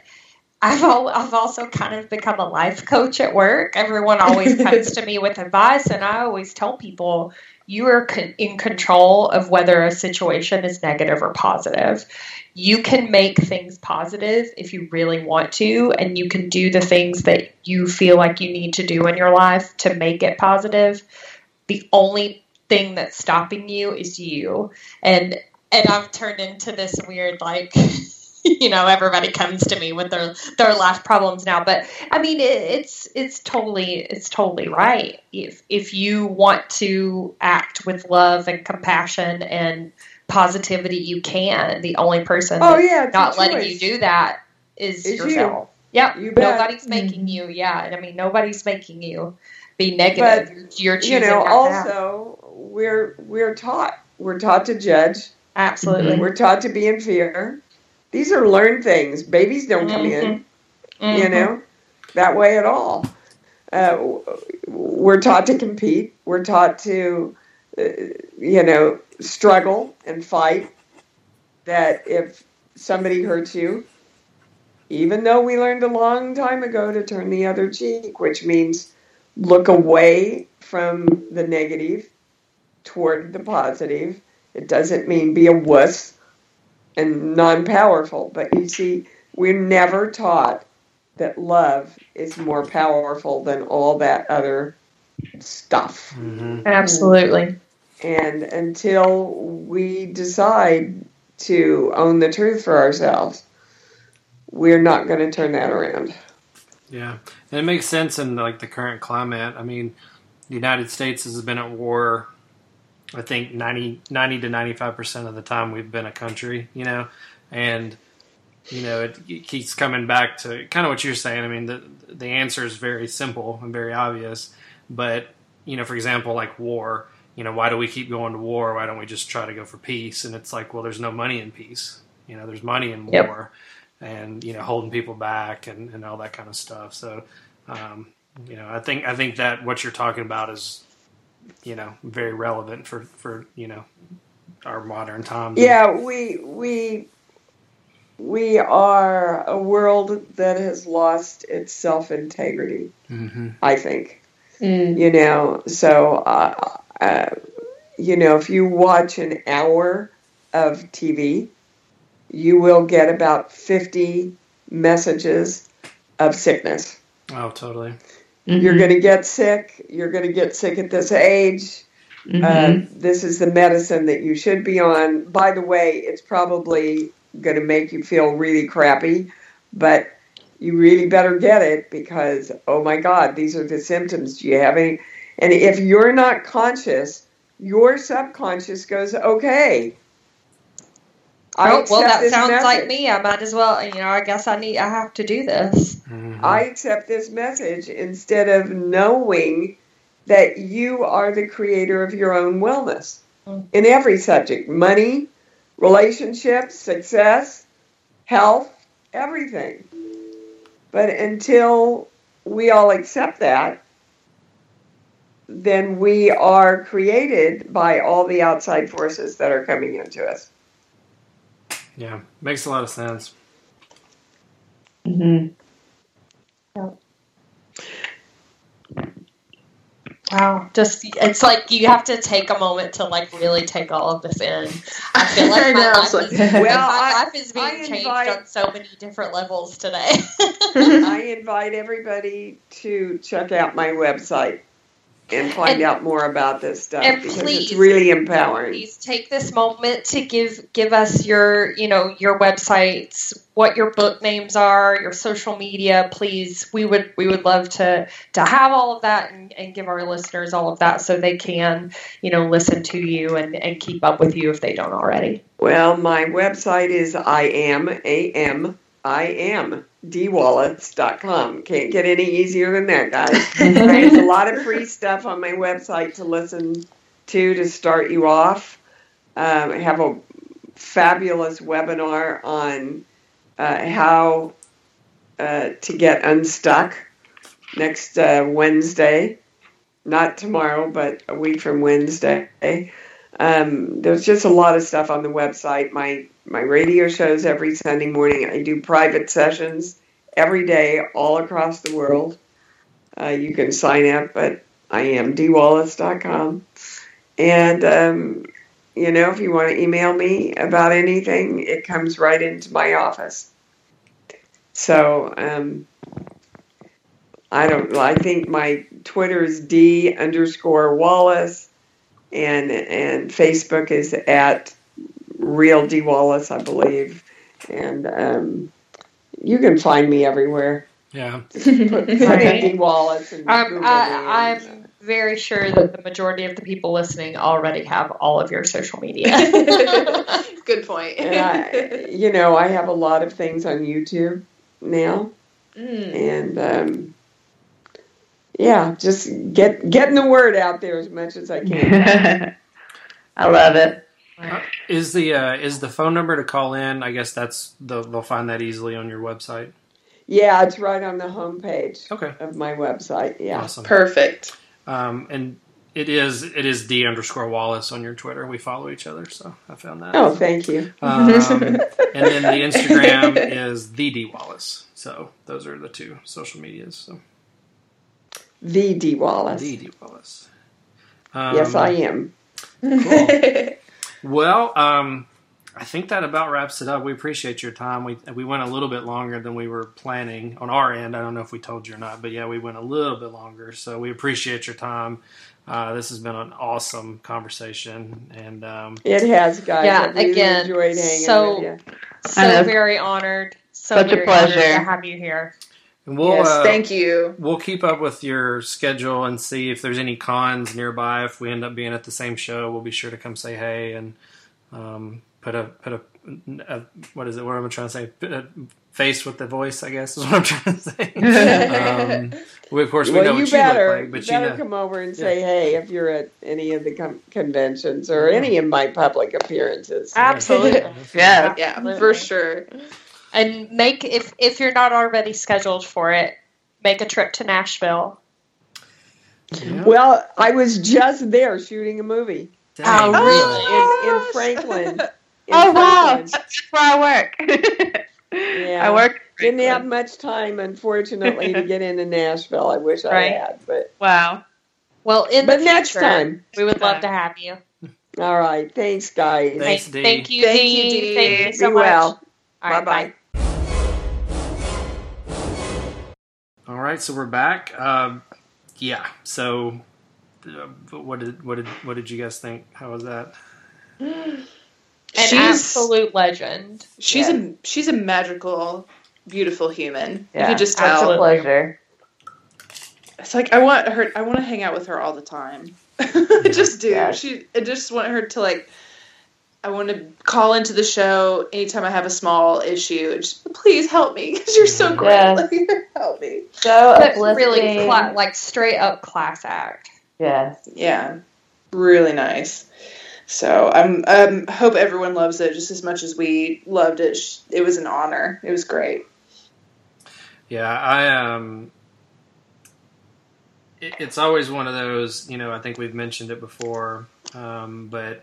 I've al- I've also kind of become a life coach at work. Everyone always comes to me with advice, and I always tell people you are con- in control of whether a situation is negative or positive. You can make things positive if you really want to, and you can do the things that you feel like you need to do in your life to make it positive. The only thing that's stopping you is you. And and I've turned into this weird like you know everybody comes to me with their their life problems now. But i mean it, it's it's totally it's totally right. If if you want to act with love and compassion and positivity you can. The only person Oh yeah, it's not letting choice. you do that is you. yourself. Yep. You nobody's mm-hmm. making you. Yeah. I mean nobody's making you be negative. But, you're choosing You know, also we're we're taught we're taught to judge. absolutely. We're taught to be in fear. These are learned things. Babies don't come in. you Mhm. know, that way at all. Uh, we're taught to compete. We're taught to, uh, you know, struggle and fight. That if somebody hurts you, even though we learned a long time ago to turn the other cheek, which means look away from the negative toward the positive. It doesn't mean be a wuss and non powerful, but you see, we're never taught that love is more powerful than all that other stuff. Mm-hmm. absolutely And until we decide to own the truth for ourselves, we're not going to turn that around. Yeah, and it makes sense in like the current climate. I mean, the United States has been at war. I think 90, 90 to ninety five percent of the time we've been a country, you know, and you know it, it keeps coming back to kind of what you're saying. I mean, the the answer is very simple and very obvious, but you know, for example, like war. You know, why do we keep going to war? Why don't we just try to go for peace? And it's like, well, there's no money in peace. You know, there's money in Yep. war, and you know, holding people back and, and all that kind of stuff. So, um, you know, I think I think that what you're talking about is, you know, very relevant for for you know our modern times. Yeah, we we we are a world that has lost its self integrity. hmm I think. Mm. you know so uh, uh, you know if you watch an hour of tv you will get about 50 messages of sickness Oh, totally. You're going to get sick. You're going to get sick at this age. Mhm. uh, this is the medicine that you should be on. By the way it's probably going to make you feel really crappy but you really better get it because oh my god these are the symptoms. Do you have any? And if you're not conscious your subconscious goes okay I Oh, well, that this sounds like me. I might as well, you know, I guess I need, I have to do this. Mhm. I accept this message instead of knowing that you are the creator of your own wellness Mm. in every subject money, relationships, success, health, everything. But until we all accept that, then we are created by all the outside forces that are coming into us. Yeah, makes a lot of sense. Mhm. Wow. Just, it's like you have to take a moment to like really take all of this in. I feel like my, life, it's like- is, Well, my I- life is being I changed on so many different levels today. I invite everybody to check out my website and find And- out more about this stuff and because please- it's really empowering. Please take this moment to give give us your you know your websites, what your book names are, your social media. Please, we would we would love to to have all of that and, and give our listeners all of that so they can you know listen to you and and keep up with you if they don't already. Well, my website is I am a m I am deewallace.com. Can't get any easier than that, guys. There's a lot of free stuff on my website to listen to to start you off. Um, I have a fabulous webinar on uh, how uh, to get unstuck next uh, Wednesday. Not tomorrow, but a week from Wednesday. Um, there's just a lot of stuff on the website. My my radio shows every Sunday morning. I do private sessions every day all across the world. Uh, you can sign up at iamdeewallace.com. And, um, you know, if you want to email me about anything, it comes right into my office. So, um, I don't, I think my Twitter is D underscore Wallace and, and Facebook is at Real Dee Wallace, I believe. And, um, you can find me everywhere. Yeah, Put, put. Dee Wallace and Um, I, and- I'm very sure that the majority of the people listening already have all of your social media. Good point. and I, you know, I have a lot of things on YouTube now, Mm. and um, yeah, just get getting the word out there as much as I can. I love it. is the uh, is the phone number to call in? I guess that's the, they'll find that easily on your website. yeah, it's right on the homepage Okay, of my website. Yeah, awesome. Perfect. Um, and it is it is D underscore Wallace on your Twitter. We follow each other, so I found that. oh, thank you. Um, and then the Instagram is the Dee Wallace. So those are the two social medias. So The Dee Wallace. the Dee Wallace. Um, yes, I am. Well, um, I think that about wraps it up. We appreciate your time. We we went a little bit longer than we were planning on our end. I don't know if we told you or not, but yeah, we went a little bit longer. So we appreciate your time. Uh, this has been an awesome conversation, and um, It has, guys. Yeah, I really again, enjoyed hanging so- with you. so very honored. So Such a very honored pleasure. to have you here. And we'll yes, uh, thank you. we'll keep up with your schedule and see if there's any cons nearby. If we end up being at the same show, we'll be sure to come say hey and um, put a put a, a what is it? What am I trying to say? Put a face with the voice, I guess is what I'm trying to say. um, we, of course, we know well, what you you better, look like, but you you better know, come over and say hey if you're at any of the com- conventions or any of my public appearances. Absolutely. Yeah. Yeah, Absolutely. for sure. And make if if you're not already scheduled for it, make a trip to Nashville. Yeah. Well, I was just there shooting a movie Dang, Oh, really? in, in. Franklin. in Oh wow, Franklin. that's where I work. Yeah. I work. Didn't have much time, unfortunately, to get into Nashville. I wish Right. I had, but Wow. Well, in but the next future, time. we would love to have you. All right, thanks, guys. Thanks, thank, Dee. thank you, Thank you, Dee. Thank you so Be much. well. All right, Bye-bye. bye. All right, so we're back. Um, yeah. So, uh, what did what did what did you guys think? How was that? An she's absolute legend. she's Yeah. a she's a magical, beautiful human. Yeah, you could just It's a pleasure. It's like I want her. I want to hang out with her all the time. I just do. Yeah. She. I just want her to like. I want to call into the show anytime I have a small issue. Just please help me because you're so great. Yes. Like, help me. So But uplifting. really, cla- like straight up class act. yes. Yeah, really nice. So I'm. Um, hope everyone loves it just as much as we loved it. It was an honor. It was great. Yeah, I um, it, it's always one of those. You know, I think we've mentioned it before, um, but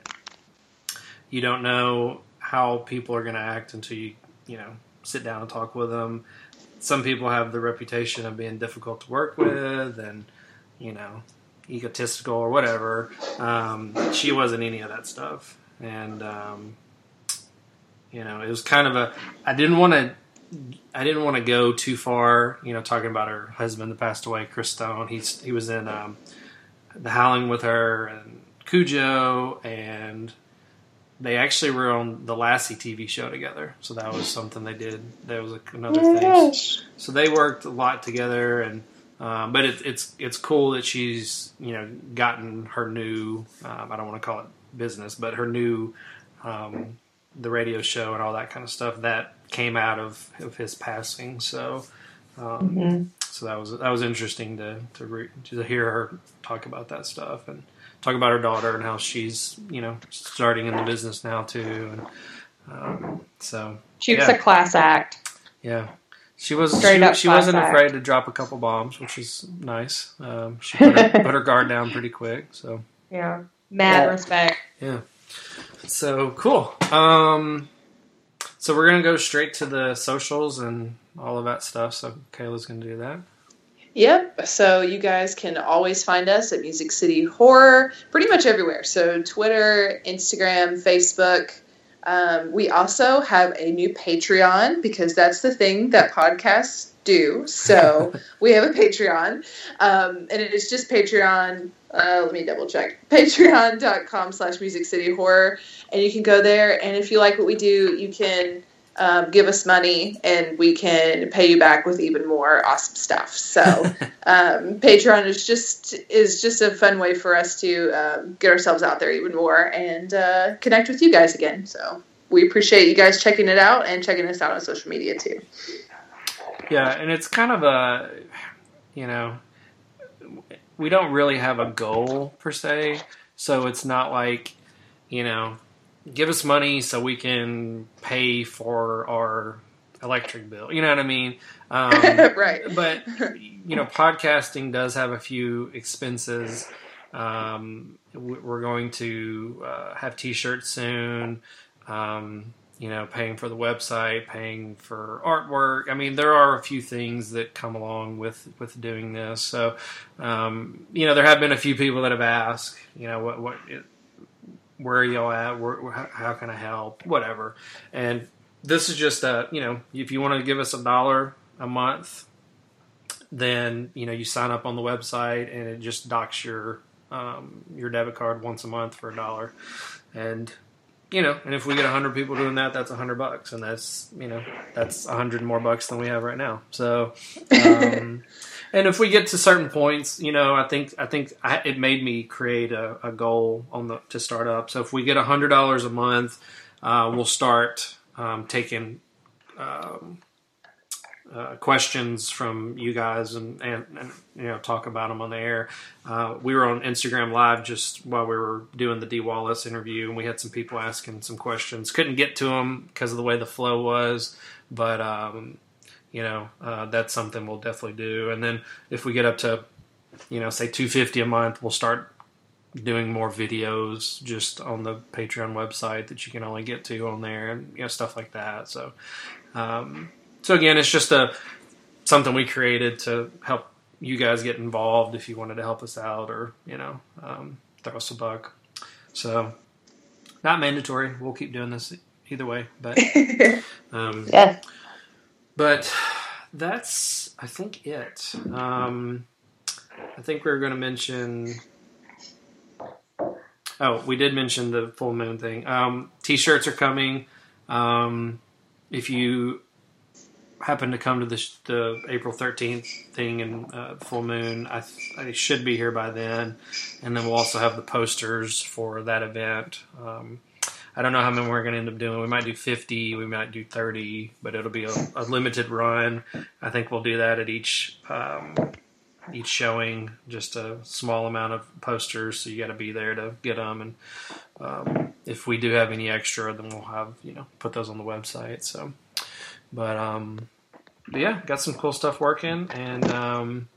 you don't know how people are going to act until you, you know, sit down and talk with them. Some people have the reputation of being difficult to work with, and you know, egotistical or whatever. Um, she wasn't any of that stuff, and um, you know, it was kind of a. I didn't want to. I didn't want to go too far, you know, talking about her husband that passed away, Chris Stone. He's he was in um, the Howling with her and Cujo, and they actually were on the Lassie TV show together. So that was something they did. That was another thing. So they worked a lot together, and um, but it, it's it's cool that she's you know gotten her new. Um, I don't want to call it business, but her new um, the radio show and all that kind of stuff that came out of, of his passing. So. Um, Mhm. so that was that was interesting to to, re, to hear her talk about that stuff and talk about her daughter and how she's you know starting in the business now too and um, so She was Yeah. a class act. yeah she was Straight she, up she wasn't act. afraid to drop a couple bombs which is nice um, she put her, put her guard down pretty quick so Yeah. Mad Yeah. respect. Yeah. So cool um, so we're gonna go straight to the socials and all of that stuff so Kayla's gonna do that Yep. So you guys can always find us at Music City Horror pretty much everywhere. So Twitter, Instagram, Facebook. Um, we also have a new Patreon because that's the thing that podcasts do. So we have a Patreon. Um, and it is just Patreon. Uh, let me double check. Patreon.com slash Music City Horror. And you can go there. And if you like what we do, you can um, give us money and we can pay you back with even more awesome stuff. So um, Patreon is just is just a fun way for us to um, get ourselves out there even more and uh, connect with you guys again. So we appreciate you guys checking it out and checking us out on social media too. Yeah, and it's kind of a, you know, we don't really have a goal per se, so it's not like, you know, give us money so we can pay for our electric bill. You know what I mean? Um, right. but you know, podcasting does have a few expenses. Um, we- we're going to uh, have T-shirts soon. Um, you know, paying for the website, paying for artwork. I mean, there are a few things that come along with with doing this. So, um, you know, there have been a few people that have asked, you know, what what where are y'all at? Where, how- can I help? Whatever. And this is just a, you know, if you want to give us a dollar a month, then you know you sign up on the website and it just docks your um, your debit card once a month for a dollar, and you know, and if we get a hundred people doing that, that's a hundred bucks, and that's you know that's a hundred more bucks than we have right now. So, um, and if we get to certain points, you know, I think I think I, it made me create a, a goal on the to start up. So if we get hundred dollars a month, uh, we'll start um, taking. Um, uh, questions from you guys and, and, and you know talk about them on the air. Uh, we were on Instagram Live just while we were doing the Dee Wallace interview, and we had some people asking some questions. Couldn't get to them because of the way the flow was, but um, you know uh, that's something we'll definitely do. And then if we get up to you know say two fifty a month, we'll start doing more videos just on the Patreon website that you can only get to on there, and you know stuff like that. So, um, so again, it's just a something we created to help you guys get involved if you wanted to help us out or you know um, throw us a buck. So, not mandatory. We'll keep doing this either way, but um, Yes. But that's I think it. Um, I think we are going to mention. Oh, we did mention the full moon thing. Um, t-shirts are coming. Um, if you happen to come to the, the April thirteenth thing and uh, full moon, I, I should be here by then. And then we'll also have the posters for that event. Um, I don't know how many we're going to end up doing. We might do 50, we might do 30, but it'll be a, a limited run. I think we'll do that at each um, each showing, just a small amount of posters. So you got to be there to get them. And um, if we do have any extra, then we'll have you know put those on the website. So, but um, but yeah, got some cool stuff working, and um,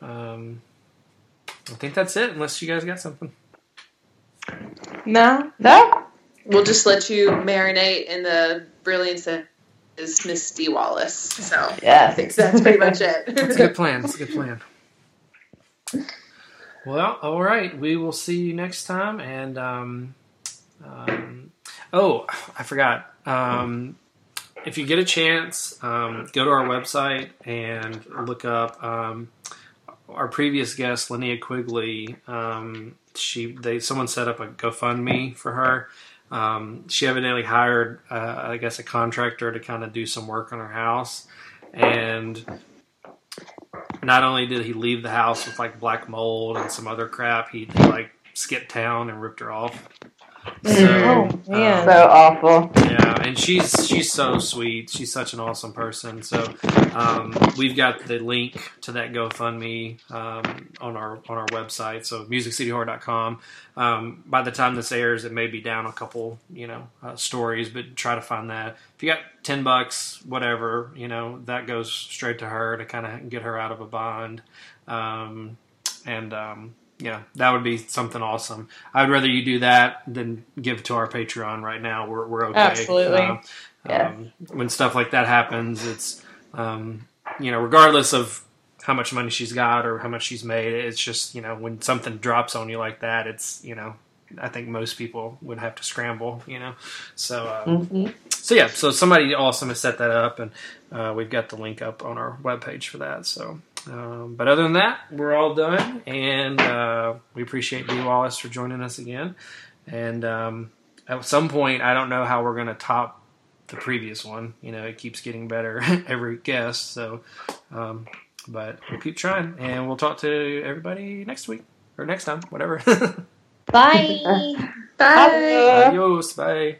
um, I think that's it. Unless you guys got something. No. No. We'll just let you marinate in the brilliance that is Miss Dee Wallace. So yeah, I think that's pretty much it. That's a good plan. That's a good plan. Well, all right. We will see you next time. And um, um, oh, I forgot. Um, if you get a chance, um, go to our website and look up um, our previous guest, Linnea Quigley. Um, she they someone set up a GoFundMe for her. Um, she evidently hired, uh, I guess, a contractor to kind of do some work on her house, and not only did he leave the house with like black mold and some other crap, he like skipped town and ripped her off. So, Oh, man. um, So awful. yeah, and she's she's so sweet. She's such an awesome person. So um, we've got the link to that GoFundMe um, on our on our website. So musiccityhorror.com. Um, by the time this airs, it may be down a couple, you know, uh, stories, but try to find that. If you got ten bucks, whatever, you know, that goes straight to her to kind of get her out of a bond. Um, and um, yeah, that would be something awesome. I'd rather you do that than give to our Patreon right now. We're we're okay. Absolutely. Um, Yeah. um, when stuff like that happens, it's um, you know, regardless of how much money she's got or how much she's made, it's just you know, when something drops on you like that, it's you know, I think most people would have to scramble. You know, so. Uh, hmm so yeah, so somebody awesome has set that up, and uh, we've got the link up on our webpage for that. So, um, but other than that, we're all done, and uh, we appreciate Dee Wallace for joining us again. And um, at some point, I don't know how we're going to top the previous one. You know, it keeps getting better every guest. So, um, but we'll keep trying, and we'll talk to everybody next week or next time, whatever. Bye. Bye. Adios, bye.